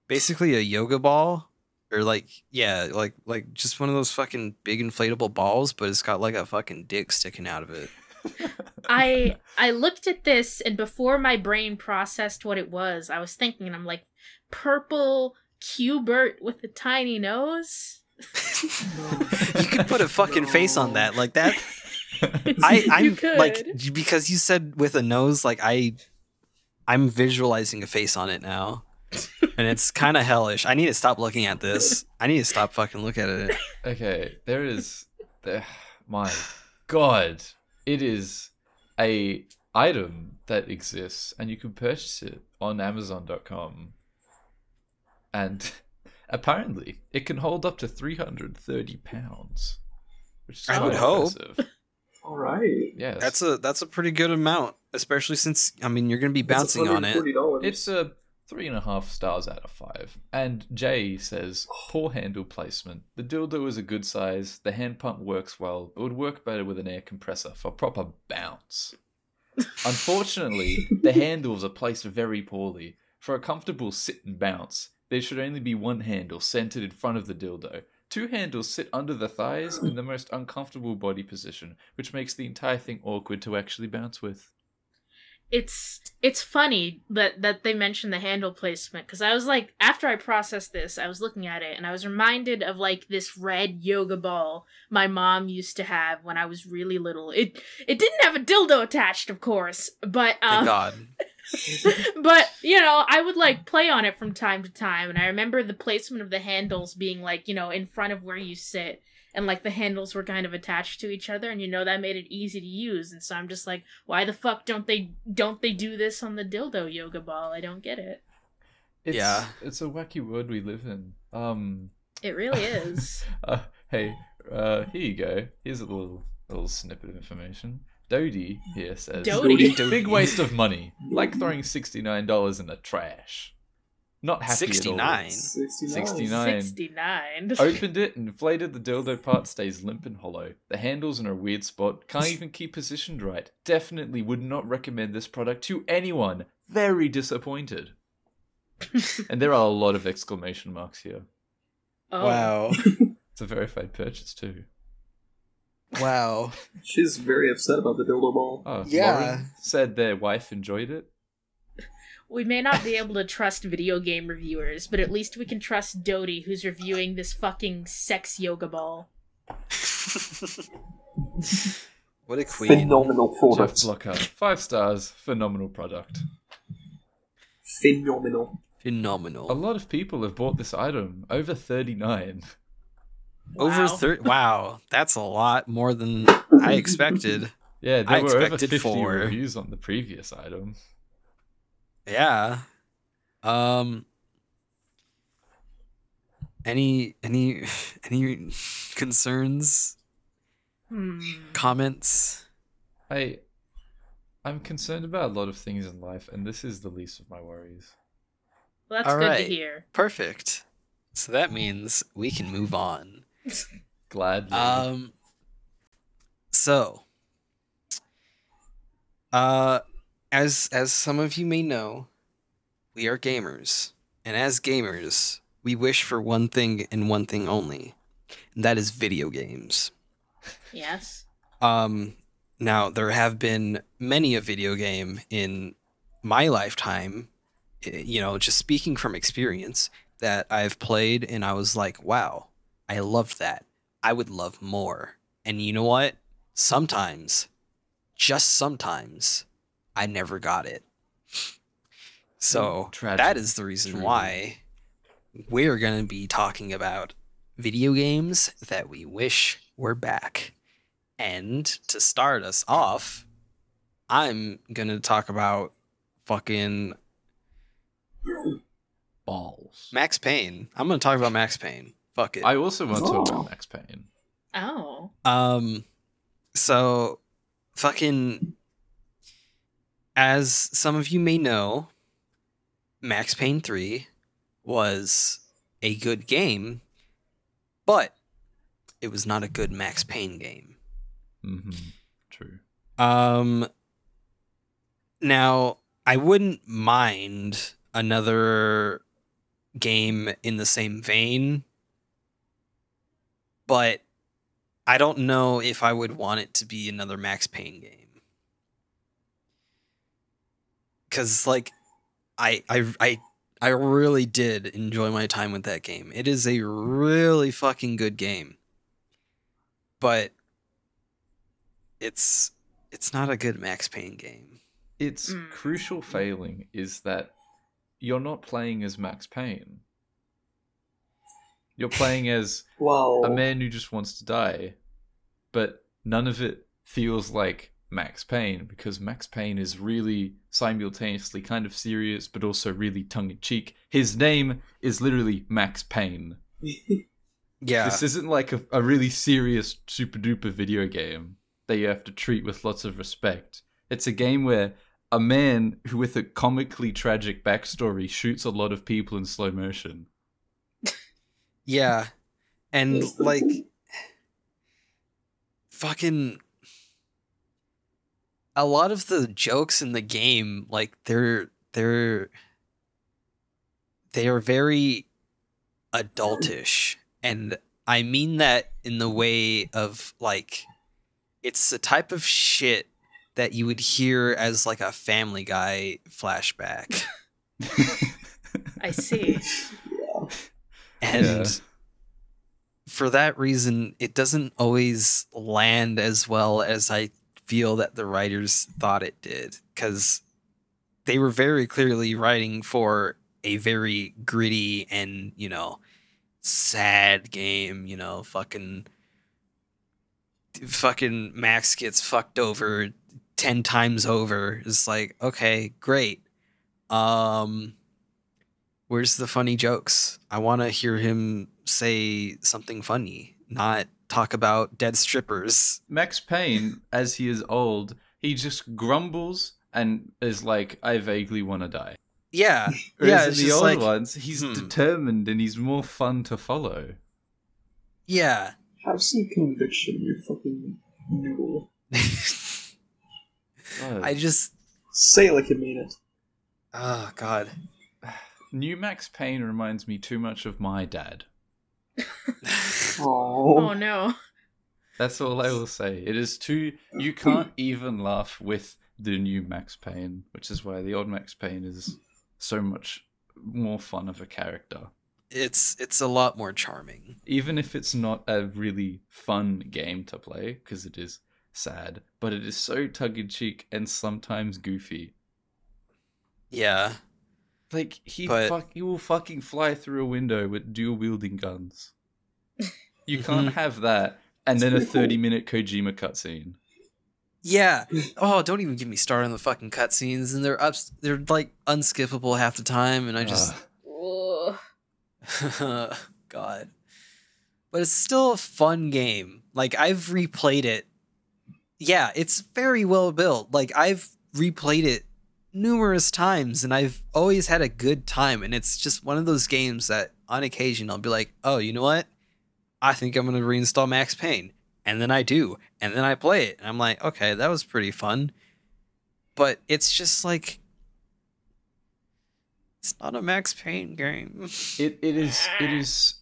basically a yoga ball or like yeah, like like just one of those fucking big inflatable balls, but it's got like a fucking dick sticking out of it. I I looked at this and before my brain processed what it was, I was thinking and I'm like purple cubert with a tiny nose. you could put a fucking face on that. Like that I I'm like because you said with a nose like I I'm visualizing a face on it now. And it's kind of hellish. I need to stop looking at this. I need to stop fucking look at it. Okay, there is there my god. It is a item that exists and you can purchase it on amazon.com. And apparently it can hold up to 330 pounds. Which is I quite would hope. impressive. All right. Yes. That's a that's a pretty good amount, especially since I mean you're gonna be bouncing on it. It's a three and a half stars out of five. And Jay says, poor handle placement. The dildo is a good size. The hand pump works well. It would work better with an air compressor for proper bounce. Unfortunately, the handles are placed very poorly. For a comfortable sit and bounce, there should only be one handle centered in front of the dildo. Two handles sit under the thighs in the most uncomfortable body position, which makes the entire thing awkward to actually bounce with. It's it's funny that that they mentioned the handle placement because I was like after I processed this I was looking at it and I was reminded of like this red yoga ball my mom used to have when I was really little. It it didn't have a dildo attached, of course, but Thank um, God. but you know I would like play on it from time to time and I remember the placement of the handles being like you know in front of where you sit and like the handles were kind of attached to each other and you know that made it easy to use and so i'm just like why the fuck don't they don't they do this on the dildo yoga ball i don't get it It's, Yeah. It's a wacky world we live in. Um, it really is uh, hey, uh, here you go. Here's a little little snippet of information. Dodie here says, Dodie. big waste of money, like throwing sixty nine dollars in the trash. Not happy at all. 69. 69. 69. 69 Opened it, and inflated the dildo part, stays limp and hollow. The handles in a weird spot, can't even keep positioned right. Definitely would not recommend this product to anyone. Very disappointed. and there are a lot of exclamation marks here. oh Wow. It's a verified purchase too. Wow. She's very upset about the dildo ball. Oh, Yeah. Lauren said their wife enjoyed it. We may not be able to trust video game reviewers but at least we can trust Dodie who's reviewing this fucking sex yoga ball what a queen. Phenomenal Jeff product. Blocker, five stars, phenomenal product. Phenomenal. Phenomenal. A lot of people have bought this item, over 39. Over thirty. Wow, that's a lot more than I expected. Yeah, there I were over expected 50 four. reviews on the previous item. Yeah. Um. Any any any concerns? hmm. Comments? I, I'm concerned about a lot of things in life, and this is the least of my worries. well, that's All good right. to hear Perfect. So that means we can move on. Gladly. Um. So. Uh, as as some of you may know, we are gamers, and as gamers, we wish for one thing and one thing only, and that is video games. yes Um, now there have been many a video game in my lifetime, eh, you know, just speaking from experience that I've played and I was like, wow, I loved that. I would love more. And you know what? Sometimes, just sometimes, I never got it. So Tragic. that is the reason Truly. why we're going to be talking about video games that we wish were back. And to start us off, I'm going to talk about fucking Balls. Max Payne. I'm going to talk about Max Payne. Fuck it. I also want to talk Oh. about Max Payne. Oh. Um, so fucking, as some of you may know, Max Payne 3 was a good game, but it was not a good Max Payne game. hmm True. Um, now I wouldn't mind another game in the same vein, but I don't know if I would want it to be another Max Payne game. Cause like, I I I I really did enjoy my time with that game. It is a really fucking good game, but it's it's not a good Max Payne game. Its Mm. crucial failing is that you're not playing as Max Payne. You're playing as Wow. a man who just wants to die, but none of it feels like Max Payne because Max Payne is really simultaneously kind of serious but also really tongue in cheek. His name is literally Max Payne. Yeah, This isn't like a, a really serious super duper video game that you have to treat with lots of respect. It's a game where a man who with a comically tragic backstory shoots a lot of people in slow motion. yeah, and like, fucking, a lot of the jokes in the game, like they're they're they are very adultish, and I mean that in the way of like, it's the type of shit that you would hear as like a Family Guy flashback. I see. and Yeah. for that reason it doesn't always land as well as i feel that the writers thought it did because they were very clearly writing for a very gritty and you know sad game you know fucking fucking max gets fucked over 10 times over. It's like okay great. Um where's the funny jokes? I want to hear him say something funny not talk about dead strippers Max Payne, as he is old, he just grumbles and is like, I vaguely want to die. yeah Whereas yeah in the old like ones, he's hmm. determined and he's more fun to follow. yeah Have some conviction, you fucking noodle. i just Say it like you mean it. oh god New Max Payne reminds me too much of my dad. Oh Oh. no. That's all I will say. It is too. You can't even laugh with the new Max Payne, which is why the old Max Payne is so much more fun of a character. it's it's a lot more charming Even if it's not a really fun game to play, because it is sad, but it is so tongue in cheek and sometimes goofy. yeah Like he But- fuck, he will fucking fly through a window with dual wielding guns. You can't have that, and then a That's pretty cool. thirty-minute Kojima cutscene. yeah oh don't even get me started on the fucking cutscenes and they're up they're like unskippable half the time and i just Ugh. Ugh. God. But it's still a fun game. Like I've replayed it. Yeah, it's very well built. Like I've replayed it numerous times and I've always had a good time and it's just one of those games that on occasion I'll be like, "Oh, you know what? I think I'm going to reinstall Max Payne." And then I do. And then I play it and I'm like, "Okay, that was pretty fun." But it's just like it's not a Max Payne game. It it is it is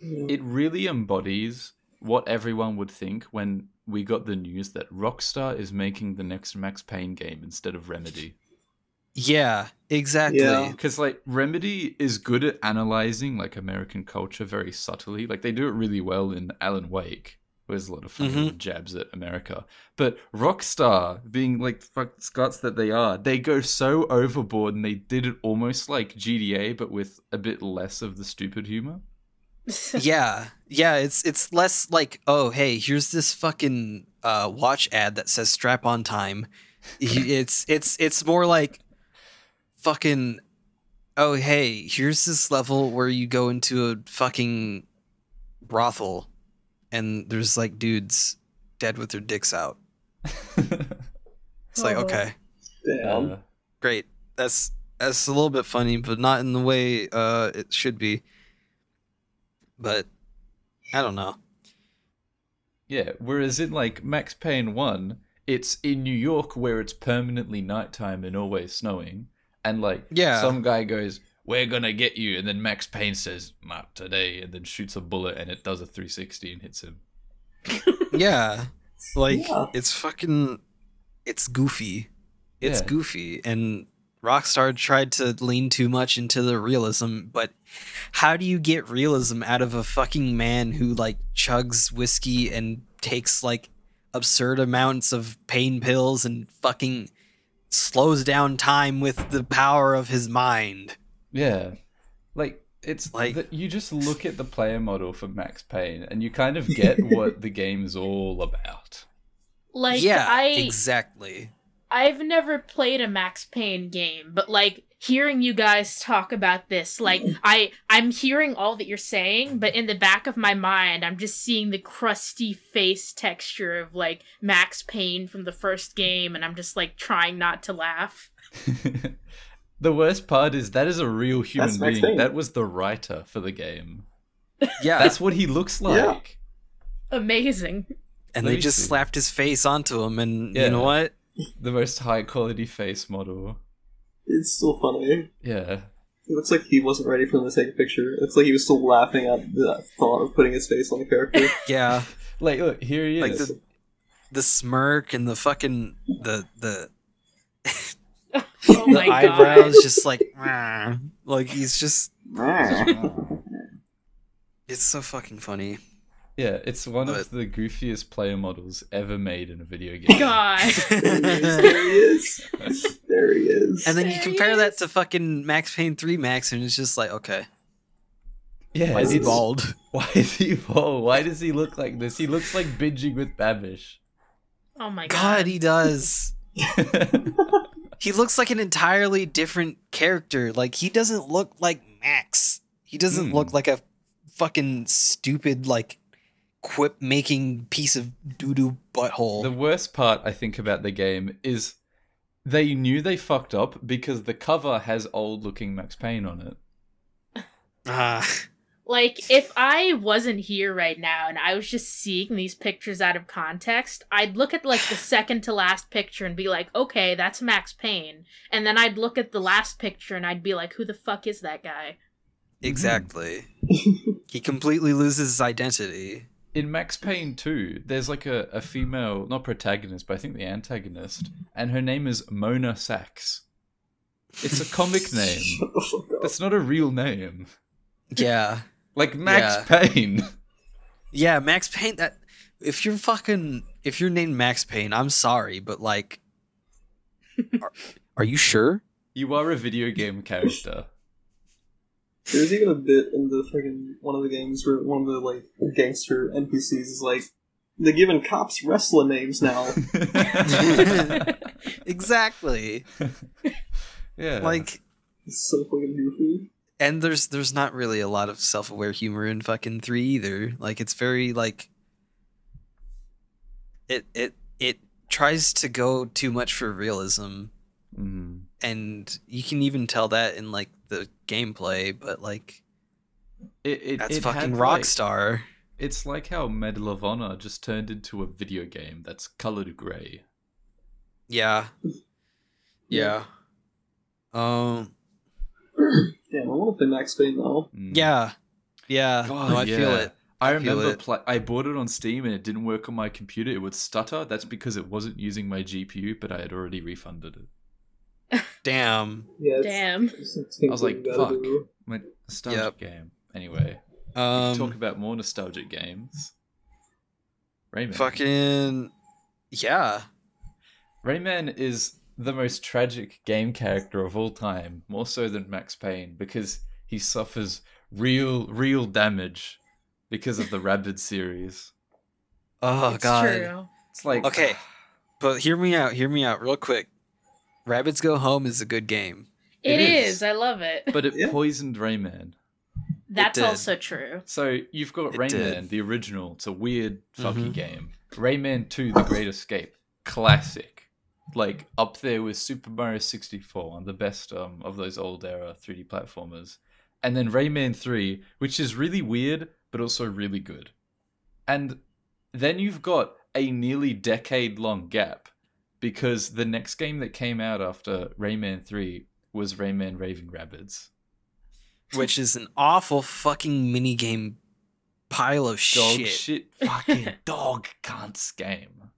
it really embodies what everyone would think when we got the news that Rockstar is making the next Max Payne game instead of Remedy. Yeah, exactly. Yeah. Because like Remedy is good at analyzing like American culture very subtly. Like they do it really well in Alan Wake, was a lot of funny Mhm. jabs at America. But Rockstar, being like fuck Scots that they are, they go so overboard and they did it almost like GTA, but with a bit less of the stupid humor. yeah yeah it's it's less like oh hey here's this fucking uh watch ad that says strap on time it's it's it's more like fucking oh hey here's this level where you go into a fucking brothel and there's like dudes dead with their dicks out it's like Oh. okay Damn. Uh, great that's that's a little bit funny but not in the way uh it should be but i don't know Yeah, whereas in like Max Payne 1, it's in New York where it's permanently nighttime and always snowing. And like Yeah. some guy goes, We're gonna get you and then Max Payne says, Not today and then shoots a bullet and it does a three sixty and hits him. yeah like Yeah. it's fucking it's goofy it's Yeah. goofy and rockstar tried to lean too much into the realism but how do you get realism out of a fucking man who like chugs whiskey and takes like absurd amounts of pain pills and fucking slows down time with the power of his mind Yeah. Like it's Like- like you just look at the player model for Max Payne and you kind of get what the game's all about. like yeah I exactly I've never played a Max Payne game, but like hearing you guys talk about this, like I I'm hearing all that you're saying, but in the back of my mind, I'm just seeing the crusty face texture of like Max Payne from the first game and I'm just like trying not to laugh. the worst part is that is a real human That's being. That was the writer for the game. yeah That's what he looks Yeah. like. Amazing. and Let they just see. slapped his face onto him and Yeah. you know what The most high quality face model. It's still funny. Yeah. It looks like he wasn't ready for them to take a picture. It looks like he was still laughing at the thought of putting his face on the character. yeah Like look, here he is. like the the smirk and the fucking the the Oh the my god. eyebrows just like like he's just it's so fucking funny yeah, it's one But- of the goofiest player models ever made in a video game. God. there he is. There he is. and then you compare he that is. to fucking Max Payne 3 Max and it's just like okay Yeah, why is he bald Why is he bald? Why does he look like this? He looks like binging with Babish. Oh my god. god he does he looks like an entirely different character like he doesn't look like Max he doesn't Hmm. look like a fucking stupid like quip making piece of doo-doo butthole The worst part I think about the game is they knew they fucked up because the cover has old looking Max Payne on it. Ah. Like, if I wasn't here right now and I was just seeing these pictures out of context, I'd look at like the second to last picture and be like, okay, that's Max Payne. And then I'd look at the last picture and I'd be like, who the fuck is that guy? Exactly. he completely loses his identity. In Max Payne 2, there's like a, a female, not protagonist, but I think the antagonist, and her name is Mona Sax. It's a comic name. Shut the fuck up. That's not a real name. Yeah. Like Max Payne. Yeah, Max Payne that if you're fucking if you're named Max Payne, I'm sorry, but like are, are you sure? You are a video game character. There's even a bit in the freaking one of the games where one of the like gangster NPCs is like, they're giving cops wrestler names now. exactly. yeah. Like It's so fucking goofy. and there's there's not really a lot of self-aware humor in fucking 3 either. Like it's very like it it it tries to go too much for realism Mm. And you can even tell that in like the gameplay, but like It, it, that's it fucking had, like- Rockstar. It's like how Medal of Honor just turned into a video game that's colored gray. Yeah. Yeah. Um Damn, I want to play Max Payne now. Mm. yeah. Yeah. God, no, I feel it. I I remember it. pla I bought it on Steam and it didn't work on my computer. It would stutter. That's because it wasn't using my GPU, but I had already refunded it. Damn. Yeah, Damn. I was like, fuck. do. My nostalgic Yep. game. Anyway, we can talk Um about more nostalgic games. Rayman. Fucking yeah. Rayman is the most tragic game character of all time, more so than Max Payne, because he suffers real, real damage because of the Rabbids series. Oh it's god. true. It's like Okay. But hear me out, hear me out real quick. Rabbids Go Home is a good game. It it is. is. I love it. but it Yeah. poisoned Rayman. That's did. also true. So you've got It Rayman, did. the original. It's a weird, fucky Mhm. game. Rayman 2, The Great Escape, classic. Like up there with Super Mario 64, one of the best um, of those old era 3D platformers. And then Rayman 3, which is really weird, but also really good. And then you've got a nearly decade long gap because the next game that came out after Rayman 3 was Rayman Raving Rabbids. Which is an awful fucking minigame pile of dog shit. shit, fucking dog cunts game.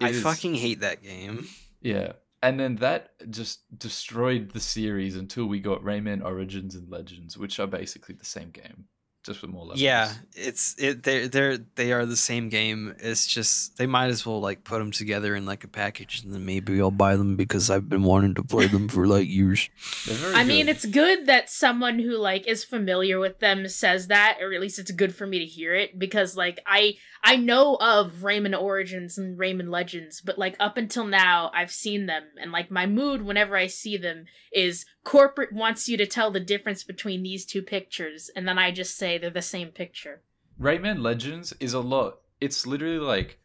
It I is- fucking hate that game. yeah. And then that just destroyed the series until we got Rayman Origins and Legends, which are basically the same game, just with more levels. Yeah, it's it. They're they're they are the same game. It's just they might as well like put them together in like a package, and then maybe I'll buy them because I've been wanting to play them for like years. They're very I mean, it's good that someone who like is familiar with them says that, or at least it's good for me to hear it because like I I know of Rayman Origins and Rayman Legends, but like up until now I've seen them and like my mood whenever I see them is corporate wants you to tell the difference between these two pictures and then I just say they're the same picture. Rayman Legends is a lot. It's literally like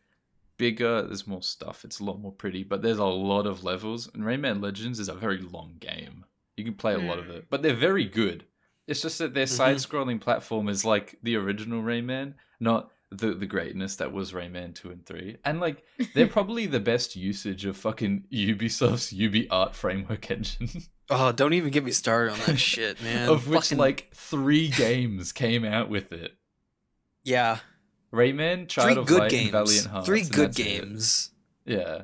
bigger. There's more stuff. It's a lot more pretty, but there's a lot of levels. And Rayman Legends is a very long game. You can play a lot of Hmm. it, but they're very good. It's just that their Mhm. side-scrolling platform is like the original Rayman, not the the greatness that was Rayman two and three. And like they're probably the best usage of fucking Ubisoft's UbiArt framework engine, Oh, don't even get me started on that shit, man. of which Fucking- like three games came out with it. yeah, Rayman, Child three of good Light, and games. Valiant Hearts. three good that's it. games. Yeah,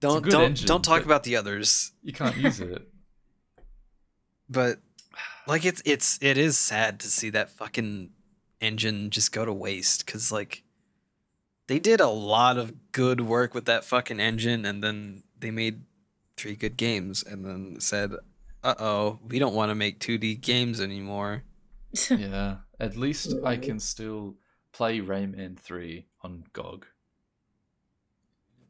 Don't don't engine, don't talk about the others. you can't use it. But like it's it's it is sad to see that fucking engine just go to waste because like they did a lot of good work with that fucking engine and then they made three good games and then said uh-oh we don't want to make 2d games anymore yeah, at least I can still play Rayman three on GOG.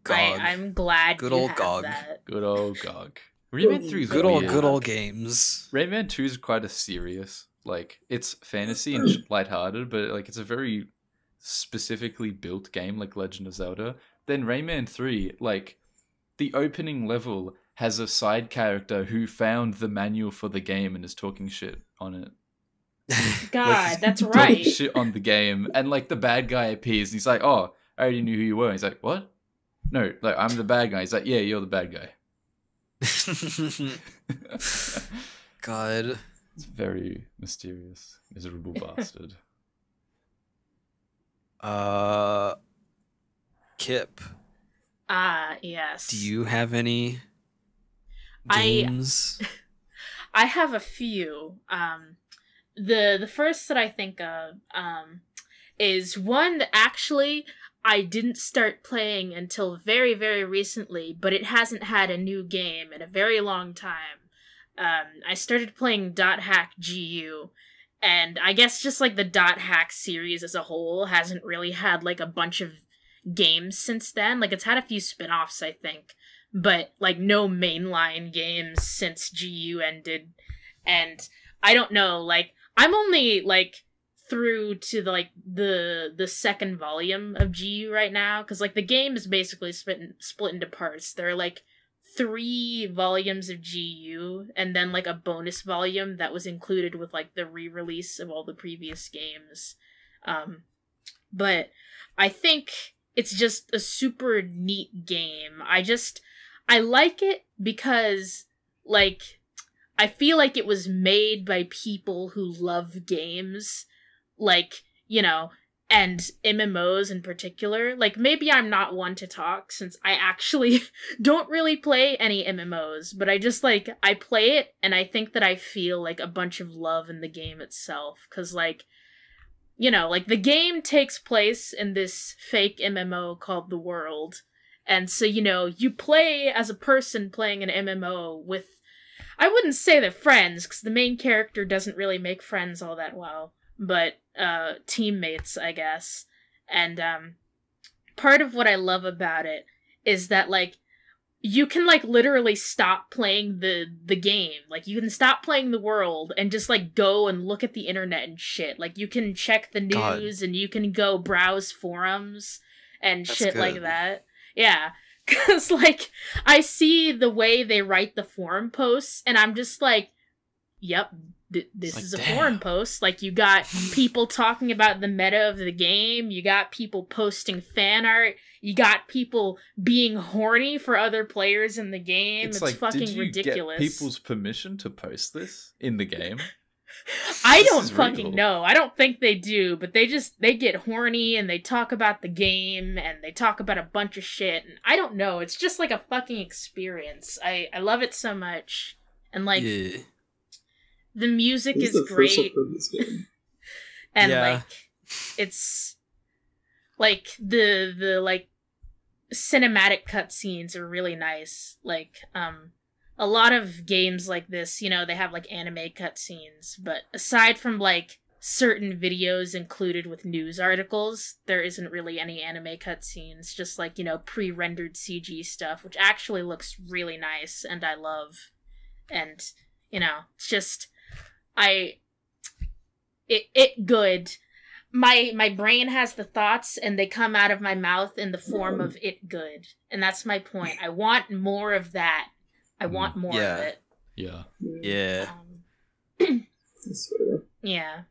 GOG. I, I'm glad Good you old have GOG. that. Good old GOG. Rayman three is good old weird. good old games Rayman two is quite a serious. Like it's fantasy and lighthearted, but like it's a very specifically built game, like Legend of Zelda. Then Rayman three, like the opening level has a side character who found the manual for the game and is talking shit on it. God, Like, that's right. Shit on the game, and like the bad guy appears, and he's like, "Oh, I already knew who you were." And he's like, "What? No, like I'm the bad guy." He's like, "Yeah, you're the bad guy." God, it's god very mysterious, miserable bastard. uh kip Ah, yes. do you have any I- games I have a few. Um, the the first that I think of um, is one that actually I didn't start playing until very very recently, but it hasn't had a new game in a very long time. Um, I started playing Dot Hack GU, and I guess just like the Dot Hack series as a whole hasn't really had like a bunch of games since then. Like it's had a few spin-offs, I think but like no mainline games since GU ended. And I don't know, like I'm only like through to the, like the the second volume of GU right now cuz like the game is basically split in, split into parts. There are like 3 volumes of GU and then like a bonus volume that was included with like the re-release of all the previous games. Um but I think it's just a super neat game. I just I like it because like I feel like it was made by people who love games like, you know, and MMOs in particular. Like maybe I'm not one to talk since I actually don't really play any MMOs, but I just like I play it and I think that I feel like a bunch of love in the game itself cuz like you know, like the game takes place in this fake MMO called The World. And so, you know, you play as a person playing an MMO with I wouldn't say they're friends cuz the main character doesn't really make friends all that well, but uh teammates, I guess. And um part of what I love about it is that like you can like literally stop playing the the game. Like you can stop playing the world and just like go and look at the internet and shit. Like you can check the God. news and you can go browse forums and That's shit like that. Yeah. Because like i see the way they write the forum posts and i'm just like yep th- this like, is a damn. forum post. Like you got people talking about the meta of the game. You got people posting fan art you got people being horny for other players in the game. It's, fucking did you ridiculous. get people's permission to post this in the game? I This don't fucking real. know. I don't think they do, but they just they get horny and they talk about the game and they talk about a bunch of shit and I don't know. It's just like a fucking experience. I I love it so much. And like yeah. the music This is is the great I've this game. and Yeah. like it's like the the like cinematic cutscenes are really nice. Like um a lot of games like this you know they have like anime cutscenes but aside from like certain videos included with news articles there isn't really any anime cutscenes just like you know pre-rendered cg stuff which actually looks really nice and i love. And you know it's just i it it good my my brain has the thoughts and they come out of my mouth in the form of it good and that's my point i want more of that i want more Yeah. of it Yeah. Yeah. um, yeah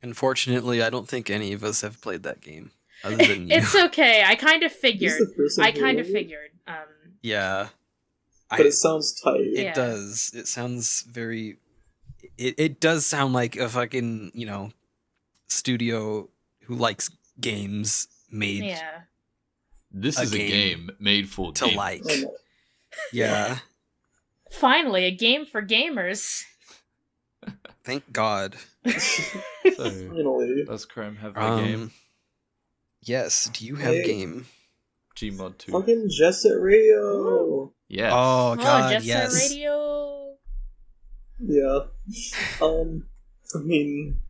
Unfortunately, I don't think any of us have played that game other than you. it's okay i kind of figured is the first i kind of figured um yeah. But it sounds tight. It Yeah. does. It sounds very. It it does sound like a fucking you know, studio who likes games made yeah This A is a game game made for to gamers. like. Yeah. finally a game for gamers Thank God. So, Finally. does Crome have a game? Um. Yes. Do you have Hey. game? Gmod 2. Fucking Jet Set Radio. Yeah. Oh oh God. just yes. Radio Yeah. Um, I mean,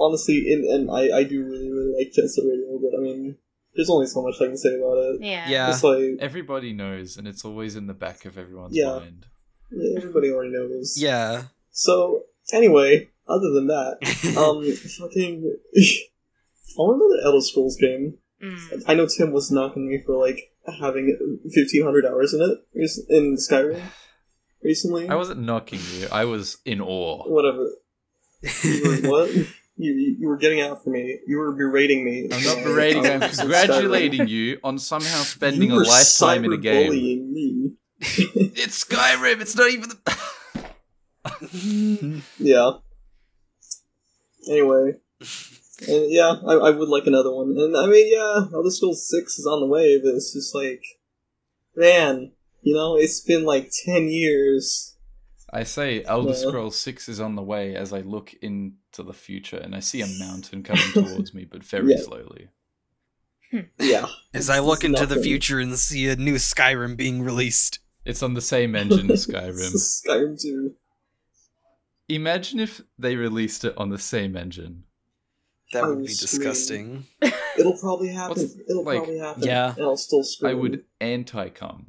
honestly, and, and I, I do really, really like Jet Radio, but I mean, there's only so much I can say about it. yeah Yeah. It's like, Everybody knows, and it's always in the back of everyone's Yeah. mind. yeah, everybody already knows. Yeah. So, anyway, other than that, um, fucking. I want another Elder Scrolls game. Mm. I know Tim was knocking me for, like, having 1500 hours in it, in Skyrim, recently. I wasn't knocking you. I was in awe. Whatever. What? You, you were getting after me. You were berating me. I'm not berating. I'm congratulating you on somehow spending a lifetime in a game. cyberbullying me. It's Skyrim. It's not even. The... Yeah. Anyway. And yeah, I, I would like another one. And I mean, yeah, Elder Scrolls 6 is on the way, but it's just like, man, you know, it's been like 10 years. I say Elder Yeah. Scrolls 6 is on the way as I look into the future and I see a mountain coming towards me, but very Yeah. slowly. Hmm. Yeah. As I look It's into the future and see a new Skyrim being released. It's on the same engine as Skyrim. Skyrim 2. Imagine if they released it on the same engine. That would oh, be scream. disgusting. It'll probably happen. What's- It'll like- probably happen. Yeah. And I'll still scream. I would anti cum.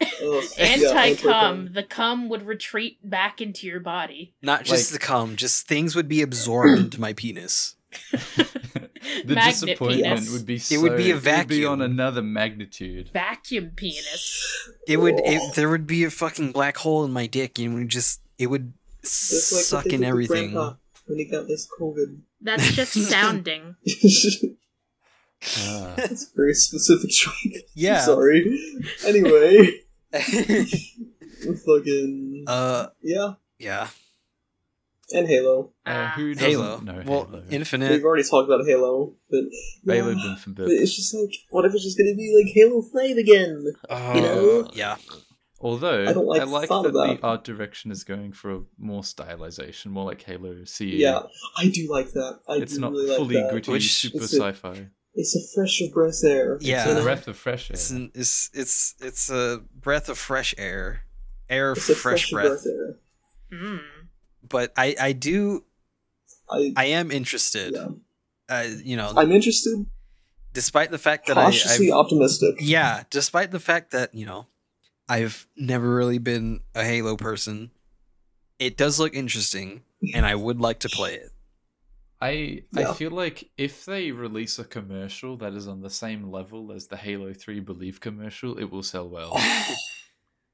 Ugh, Anti cum, anti-cum. the cum would retreat back into your body. Not just Like- the cum, just things would be absorbed into my penis. the Magnet disappointment penis. would be so, It would be a It would be on another magnitude. Vacuum penis. It would. It, there would be a fucking black hole in my dick, and it would just. It would It's suck what they in everything. When he got this COVID. That's just sounding. Ah. That's a very specific joke. Yeah. Sorry. Anyway, fucking uh. yeah, Yeah. and Halo. Uh, who doesn't Halo. know well, Halo? Infinite. We've already talked about Halo, but Halo yeah, Infinite. but it's just like, what if it's just gonna be like Halo Five again? Oh, you know? yeah. Although I don't like I like thought that the art direction is going for a more stylization, more like Halo CE. Yeah, I do like that. I it's do not really fully like that. gritty, Which- super sci-fi. It's a fresh of breath air. Yeah. It's a breath of fresh air. It's an, it's it's it's a breath of fresh air, air It's a fresh fresh breath. breath air. Mm. But I I do I, I am interested. yeah. Uh, you know, I'm interested, despite the fact that I cautiously I've, optimistic. yeah, despite the fact that you know I've never really been a Halo person, it does look interesting, and I would like to play it. I Yeah. I feel like if they release a commercial that is on the same level as the Halo 3 Believe commercial, it will sell well.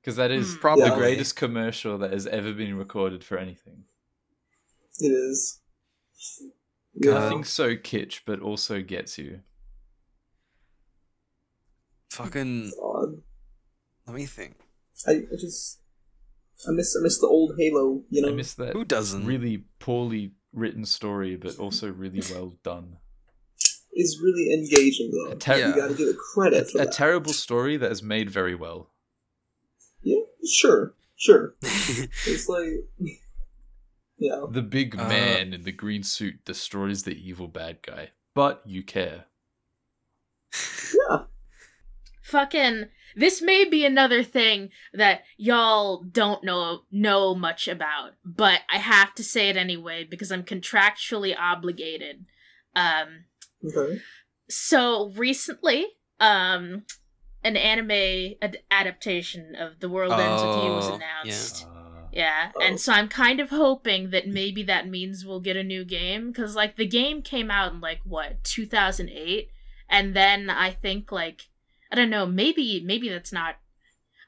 Because that is Hmm. Probably. the greatest commercial that has ever been recorded for anything. It is. God. Yeah. Nothing so kitsch, but also gets you. Fucking, Odd. let me think. I, I just I miss I miss the old Halo. You know, I miss that Who doesn't? really poorly written story, but also really well done. Is really engaging though. A ter- Yeah. You got to give it credit a, for a that. terrible story that is made very well. yeah, sure, sure. It's like, yeah, The big Uh, man in the green suit destroys the evil bad guy, but you care. yeah. Fucking this may be another thing that y'all don't know know much about, but I have to say it anyway because I'm contractually obligated. Um Okay. so recently, um an anime ad- adaptation of The World Ends With You was Oh, announced. Uh, Yeah, Oh. and so I'm kind of hoping that maybe that means we'll get a new game because like the game came out in like what 2008, and then I think like I don't know maybe maybe that's not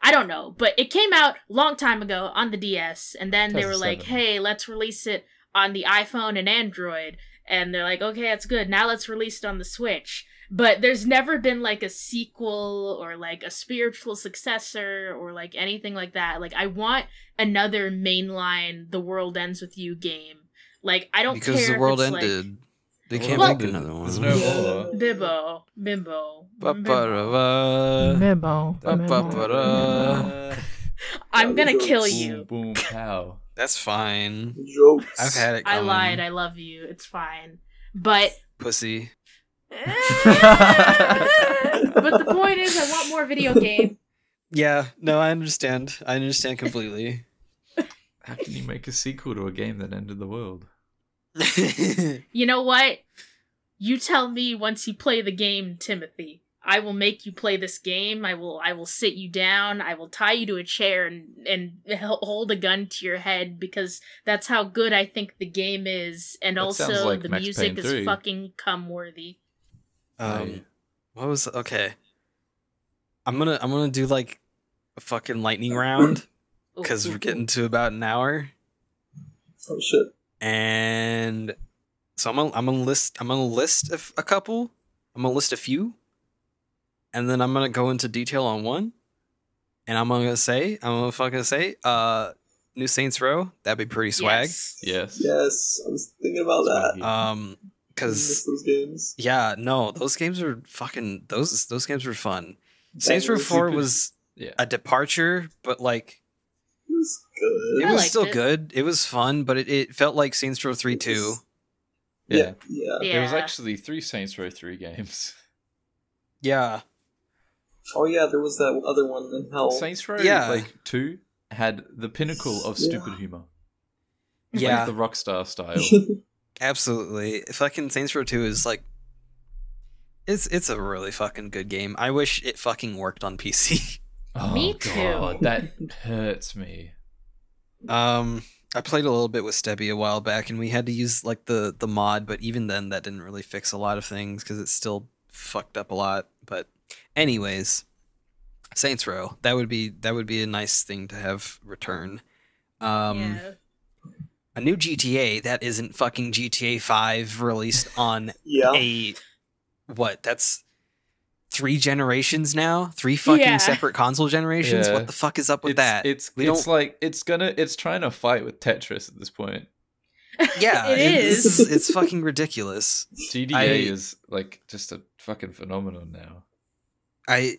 I don't know, but it came out a long time ago on the DS, and then they were like, oh hey, let's release it on the iPhone and Android, and they're like, okay, that's good. Now let's release it on the Switch. But there's never been like a sequel or like a spiritual successor or like anything like that. Like I want another mainline The World Ends With You game. Like I don't because care the world it's, like, ended. They can't Well- make another one. There's no Yeah. more. Bibbo, bimbo. bimbo. Ba-ba-da-ba. Memo. Ba-ba-ba-da. I'm gonna kill you. boom, pow. That's fine. Jokes. I've had it. I lied. I love you. It's fine. But Pussy. but the point is, I want more video game. Yeah, no, I understand. I understand completely. How can you make a sequel to a game that ended the world? You know what? You tell me once you play the game, Timothy. I will make you play this game. I will I will sit you down. I will tie you to a chair and and hold a gun to your head because that's how good I think the game is and That also like the Max music Payne is 3. fucking come worthy. um, what was okay? I'm gonna I'm gonna do like a fucking lightning round because we're getting to about an hour, Oh shit. And so I'm gonna I'm gonna list I'm gonna list a, f- a couple. I'm gonna list a few, and then I'm gonna go into detail on one, and I'm gonna say I'm gonna fucking say uh, New Saints Row. That'd be pretty swag. Yes. Yes. Yes, I was thinking about that. Um, because those games. Yeah, no, those games are fucking those those games were fun. Saints Row Four was yeah. a departure, but like It was it good. I was still it. good. It was fun, but it, it felt like Saints Row Three It too. was- yeah. Yeah. Yeah. There was actually three Saints Row 3 games. Yeah, Oh yeah, there was that other one in hell. Saints Row Yeah. like 2 had the pinnacle of Yeah. stupid humor. yeah, Like the Rockstar style. absolutely. Fucking Saints Row Two is like, it's it's a really fucking good game. I wish it fucking worked on PC. Oh, Me too. God, that hurts me. Um, I played a little bit with Stebby a while back, and we had to use like the the mod, but even then, that didn't really fix a lot of things because it still fucked up a lot. But, anyways, Saints Row that would be that would be a nice thing to have return. Um, yeah. a new GTA that isn't fucking GTA Five released on yeah. a what? That's three generations now. Three fucking Yeah. separate console generations. Yeah. What the fuck is up with it's, that? It's We it's don't- like it's gonna it's trying to fight with Tetris at this point. yeah, it it's- it's fucking ridiculous. GTA I- is like just a fucking phenomenon now. I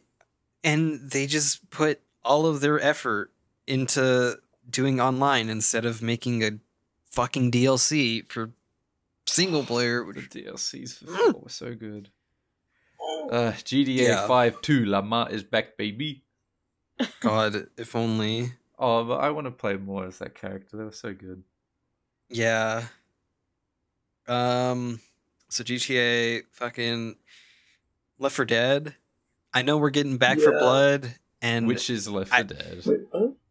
and they just put all of their effort into doing online instead of making a fucking DLC for single player. The which- DLCs for mm. four were so good. Uh, GTA Yeah. 5 2, Lamar is back, baby. God, if only. Oh, but I want to play more as that character. They were so good. Yeah. Um. So GTA, fucking Left 4 Dead. I know we're getting Back 4 Blood, and Which is Left I- 4 Dead.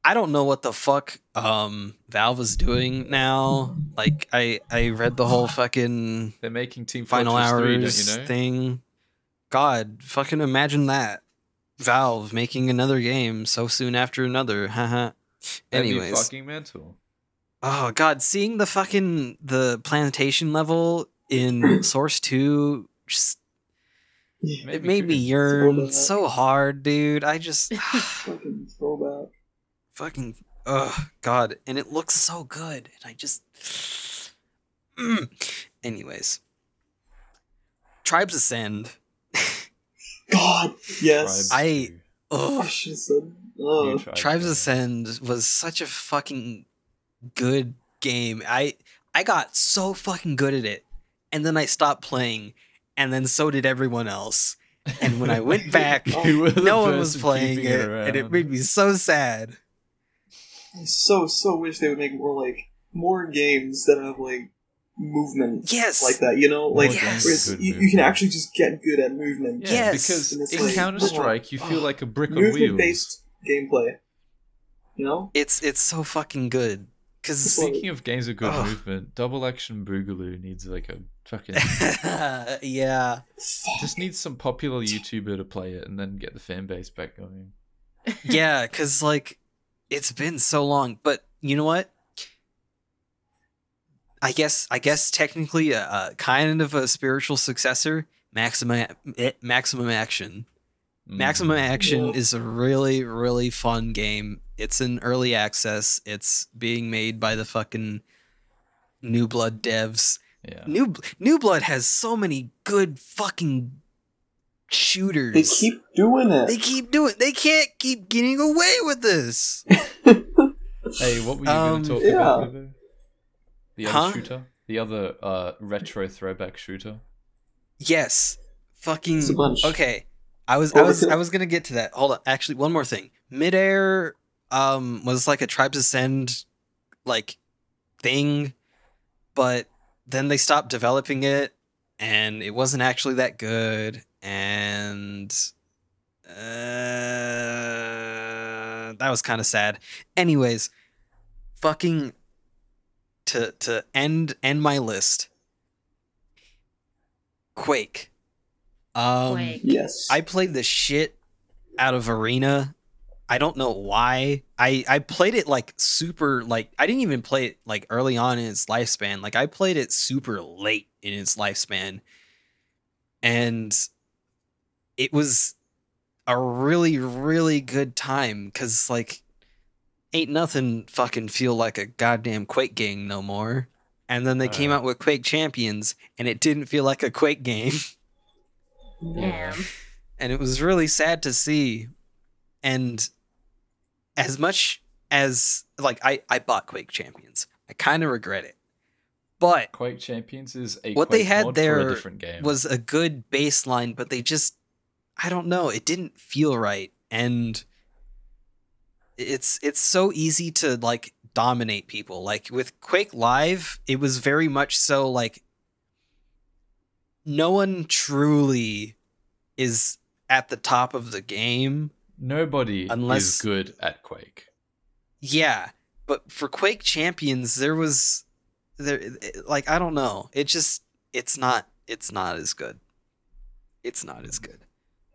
I don't know what the fuck um Valve is doing now. Like I I read the whole fucking They're making Team final Fortress 3, hours don't you know? thing. God, fucking imagine that. Valve making another game so soon after another. Haha. That'd be Anyways. fucking mental. Oh god, seeing the fucking the plantation level in Source 2 just Yeah, it made me yearn so hard, dude. I just fucking throwback. fucking oh god and it looks so good and i just Mm. anyways tribes ascend God, yes. Tribes I- 2. oh I said. Oh, Tribes tribes 2. ascend was such a fucking good game i i got so fucking good at it and then i stopped playing and then so did everyone else and when i went back You were the no one was playing keeping it, and it made me so sad I so so wish they would make more like more games that have like movement yes like that. You know, like games where with it's- good you, you can actually just get good at movement. Yeah, Yes. because in like, Counter Strike, you feel like a brick on movement wheels. based gameplay. You know, it's it's so fucking good because Speaking of games with good Ugh. movement, Double Action Boogaloo needs like a fucking. yeah just needs some popular YouTuber to play it and then get the fan base back going. yeah because like it's been so long but you know what i guess i guess technically a, a kind of a spiritual successor maximum eh, maximum action Mm. maximum action Yeah. is a really really fun game it's in early access it's being made by the fucking new blood devs Yeah. new new blood has so many good fucking shooters they keep doing it. They keep doing. They can't keep getting away with this. Hey, what were you Um, going to talk yeah. about? Vivo? The other Huh? shooter, the other uh, retro throwback shooter. Yes, fucking. It's a bunch. Okay, I was I was I was gonna get to that. Hold on. Actually, one more thing. Midair um was like a Tribes Ascend like thing, but then they stopped developing it, and it wasn't actually that good. And uh, that was kind of sad. Anyways, fucking to to end end my list. Quake. Um, Quake. Yes. I played the shit out of Arena. I don't know why. I I played it like super like I didn't even play it like early on in its lifespan. Like I played it super late in its lifespan. And it was a really really good time cuz like ain't nothing fucking feel like a goddamn Quake game no more. And then they came Uh. out with Quake Champions and it didn't feel like a Quake game. Damn. and it was really sad to see and as much as like i i bought quake champions i kind of regret it but Quake Champions is a What they had there a different game. was a good baseline but they just i don't know it didn't feel right and it's it's so easy to like dominate people like with quake live it was very much so like no one truly is at the top of the game Nobody Unless- is good at Quake. Yeah, but for Quake Champions, there was there like I don't know. It just it's not it's not as good. It's not as good.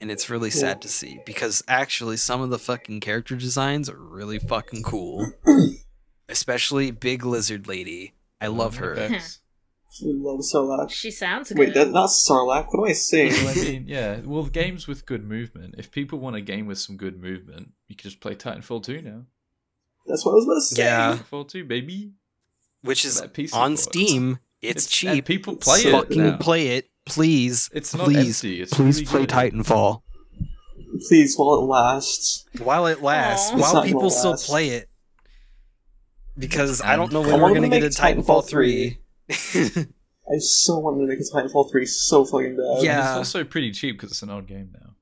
And it's really sad to see because actually some of the fucking character designs are really fucking cool. Especially Big Lizard Lady. I love her. Bex. We love Sarlacc. She sounds good. Wait, that not Sarlacc. What am I saying? Well, I mean, yeah. Well, games with good movement. If people want a game with some good movement, you can just play Titanfall 2 now. That's what I was about to say. Yeah. Titanfall 2, baby. Which is That PC on port. Steam. It's, and cheap. people play So it Fucking now. play it, please. It's not please, empty. It's please really play good. Titanfall. Please, while it lasts. while it lasts, Aw. It's while not people still last. play it. Because I don't know I when we're gonna get a Titanfall Titanfall 3. I so wanted to make a Titanfall 3 so fucking bad. Yeah. It's also pretty cheap because it's an old game now.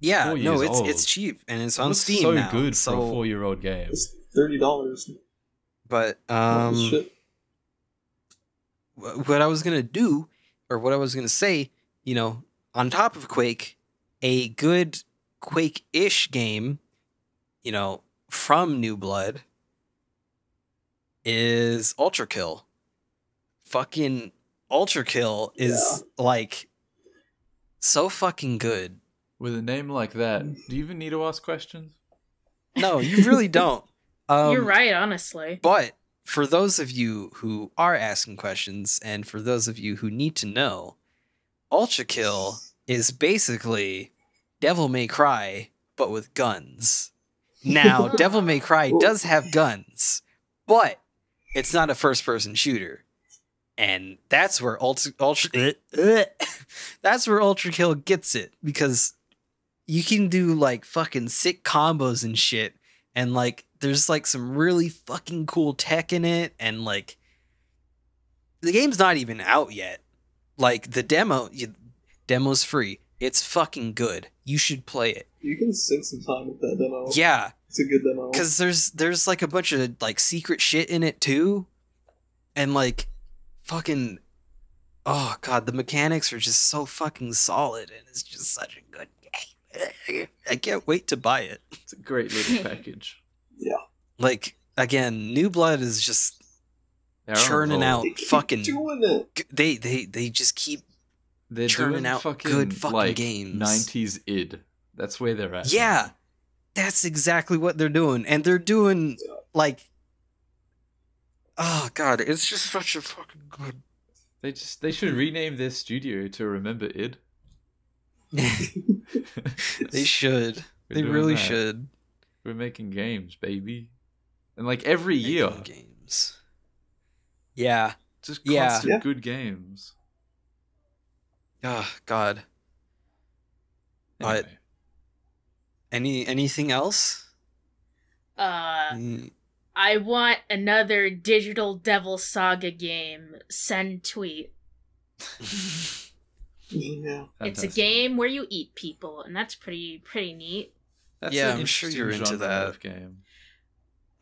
yeah, Four no, it's old. it's cheap and it's It on looks Steam so now. good so, for a four-year-old game. It's $30. but um, what I was gonna do, or what I was gonna say, you know, on top of Quake, a good Quake-ish game, you know, from New Blood, is Ultrakill. Fucking Ultrakill is like so fucking good. With a name like that, do you even need to ask questions? No, you really don't. Um, You're right, honestly. But for those of you who are asking questions, and for those of you who need to know, Ultrakill is basically Devil May Cry, but with guns. Now, Devil May Cry does have guns, but it's not a first person shooter. And that's where Ultra, Ultra eh, eh. that's where Ultrakill gets it because you can do like fucking sick combos and shit and like there's like some really fucking cool tech in it and like the game's not even out yet. Like the demo you, demo's free. It's fucking good. You should play it. You can sink some time with that demo. yeah. It's a good demo. because there's there's like a bunch of like secret shit in it too. And like fucking oh god the mechanics are just so fucking solid and it's just such a good i can't wait to buy it It's a great little package. Yeah. Like again new blood is just They're churning out They keep fucking doing it. g- they they they just keep They're churning doing out fucking, good fucking like, games. 90s id. That's where they're at. yeah that's exactly what they're doing and they're doing like oh god it's just such a fucking good They just they should mm. rename their studio to remember id. they should We're they really that. should We're making games, baby. And like every year, games yeah just Yeah. constant Yeah. good games. oh god But- Anyway, any anything else Uh, Mm, I want another Digital Devil Saga game. Send tweet. Yeah. It's a game where you eat people, and that's pretty pretty neat. That's Yeah, I'm sure you're into that. of game.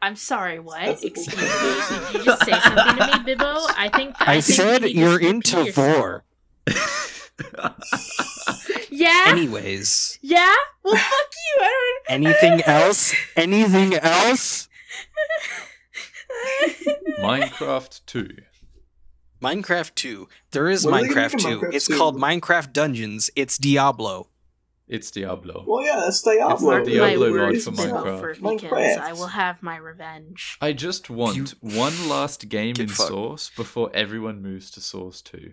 I'm sorry, what? That's Excuse me. Did you just say something to me, Bibbo? I think I, i think said you you're into repeat vor Yeah. anyways yeah. Well, fuck you. I don't. anything else anything else Minecraft 2. Minecraft 2. There is What are they gonna Minecraft make 2. Minecraft It's 2? called Minecraft Dungeons. It's Diablo. It's Diablo. Well, yeah, that's Diablo. Mark Diablo my mod for Minecraft. for weekends. Minecraft. I will have my revenge. I just want You- one last game Get in fucked. Source before everyone moves to Source 2.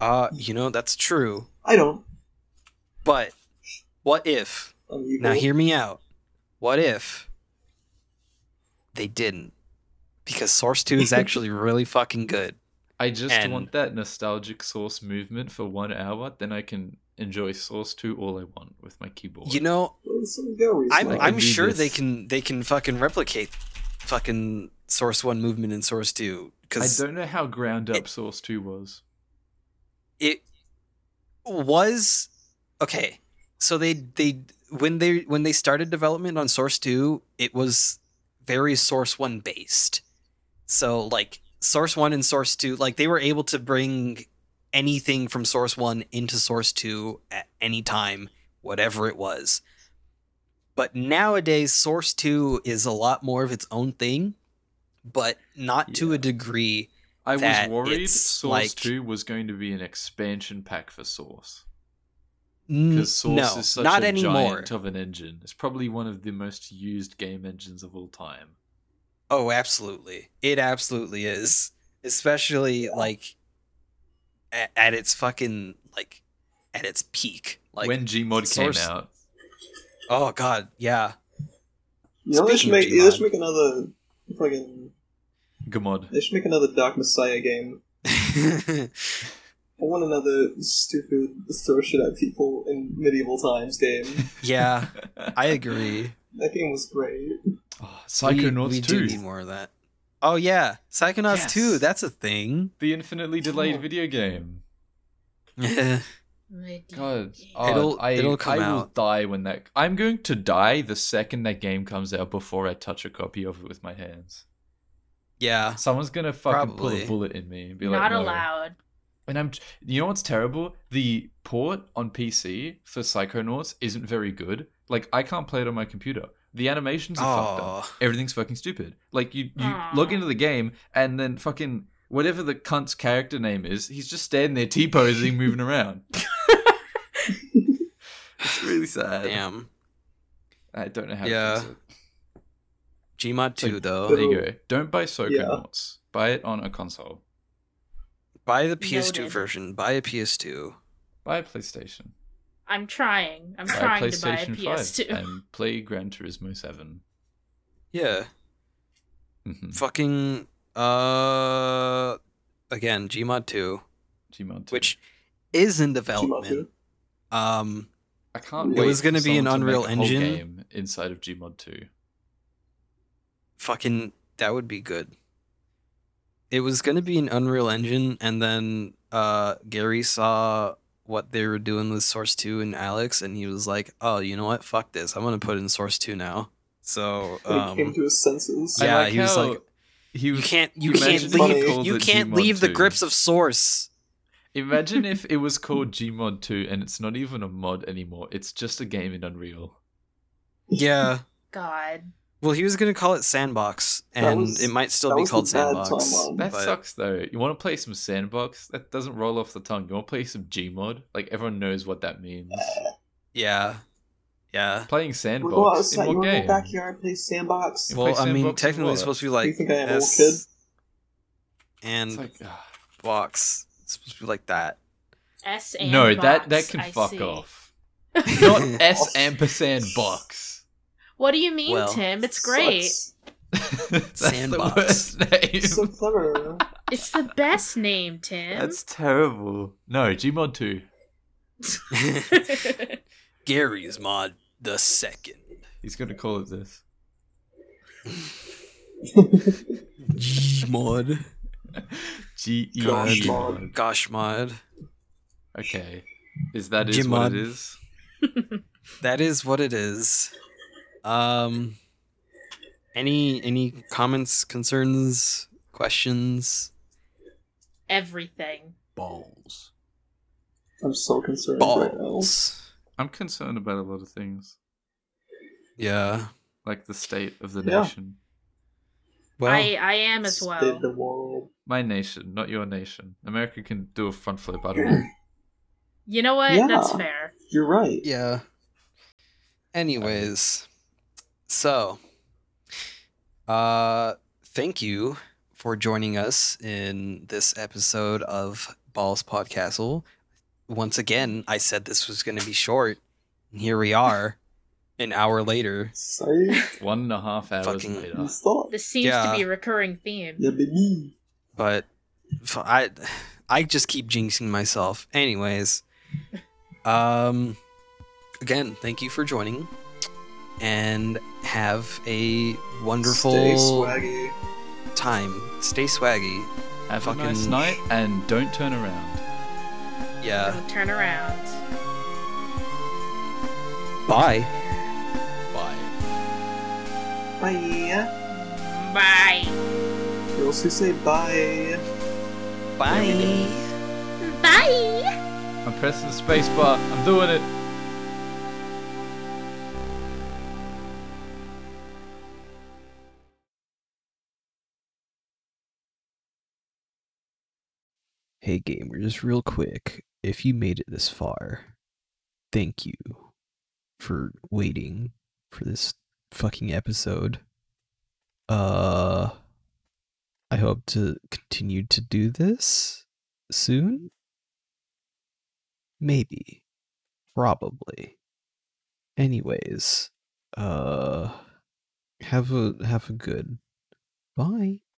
Uh, you know, that's true. I don't. But what if? I'm. Now hear me out. What if they didn't? Because Source 2 is actually really fucking good. I just And- want that nostalgic Source movement for one hour, then I can enjoy Source 2 all I want with my keyboard. You know, Well, some go I'm I'm sure this. they can they can fucking replicate fucking Source 1 movement in Source 2 cuz I don't know how ground up it- Source 2 was. it was okay so they they when they when they started development on source 2 it was very source 1 based so like source 1 and source 2 like they were able to bring anything from source 1 into source 2 at any time whatever it was but nowadays source 2 is a lot more of its own thing but not to a degree I was worried Source like- 2 was going to be an expansion pack for Source. Because Source no is such not a anymore giant of an engine. It's probably one of the most used game engines of all time. Oh, absolutely. It absolutely is. Especially like at, at its fucking like at its peak. Like when Gmod Source- came out, oh god, yeah. You know, they should Speaking of make they should make another fucking. Gmod. They should make another Dark Messiah game. I want another stupid throw shit at people in medieval times game. Yeah, I agree. That game was great. Oh, Psychonauts we, we 2. do need more of that. Oh yeah, Psychonauts Yes. 2, that's a thing. The infinitely delayed Oh. video game. yeah, God, oh, It'll- I, it'll come I will out. die when that. I'm going to die the second that game comes out before I touch a copy of it with my hands. Yeah, someone's gonna fucking pull Probably. a bullet in me and be Not like, no. allowed. And I'm, you know what's terrible? The port on PC for Psychonauts isn't very good. Like I can't play it on my computer. The animations are fucked up. Everything's fucking stupid. Like you, you Aw. log into the game and then fucking whatever the cunt's character name is, he's just standing there t posing, moving around. it's really sad. damn. I don't know how Yeah. to fix it. Gmod 2 Like, though. There you go. Don't buy Psychonauts. Yeah. Buy it on a console. Buy the PS2 Noted. version. Buy a PS2. Buy a PlayStation. I'm trying. I'm Buy trying to buy a PS2. 5 and play Gran Turismo 7. Yeah. Mhm. Fucking uh again, Gmod 2, Gmod 2. which is in development. Um I can't It wait. was gonna be an someone to make Unreal Engine. game inside of Gmod 2. fucking that would be good. It was gonna be an Unreal Engine, and then uh, Gary saw what they were doing with Source Two and Alyx, and he was like, "Oh, you know what? Fuck this! I'm gonna put in Source Two now." So When he came um, to his senses. Yeah, like he was like, he you can't you can't leave you can't Gmod leave the grips of Source. Imagine if it was called Gmod 2 and it's not even a mod anymore. It's just a game in Unreal. Yeah. God. Well, he was gonna call it Sandbox, and was- it might still be called Sandbox. That but- sucks though. You want to play some Sandbox? That doesn't roll off the tongue. You want to play some Gmod? Like everyone knows what that means. Yeah, yeah. Playing We'll go Sandbox outside. in You what want to go game? backyard, play sandbox. You Well, play I mean, technically, it's supposed to be like you think I am, old S kid? and It's like, ah. box. It's supposed to be like that. S and no, that that can I fuck see. off. Not S ampersand box. What do you mean, Well, Tim? It's great. That's Sandbox. the worst name. So clever. It's the best name, Tim. That's terrible. No, Gmod 2. Gary's mod the second. He's going to call it this. Gmod. G E mod. Gosh mod. Okay. Is that is what Gmod. it is? That is what it is. Um any any comments, concerns, questions? Everything. Balls. I'm so concerned right now. Balls. I'm concerned about a lot of things, Yeah. like the state of the Yeah. nation. Well, I I am as State well. of the world. My nation, not your nation. America can do a front flip. I don't know. You know what? Yeah. That's fair. You're right. yeah. Anyways, so uh thank you for joining us in this episode of Balls Podcastle. Once again, I said this was going to be short. And here we are, an hour later. Say One and a half hours Fucking- later. thought. This seems Yeah. to be a recurring theme. Yeah, baby. but f- I I just keep jinxing myself. Anyways, um, again, thank you for joining, and have a wonderful Stay swaggy. time. Stay swaggy. Have a nice night and don't turn around. Yeah. Don't turn around. Bye. Bye. Bye. Bye. Girls who say bye. Bye. Bye. I'm pressing the space bar. I'm doing it. Hey gamers, real quick, if you made it this far, thank you for waiting for this fucking episode. Uh I hope to continue to do this soon. Maybe. Probably. Anyways, uh have a have a good bye.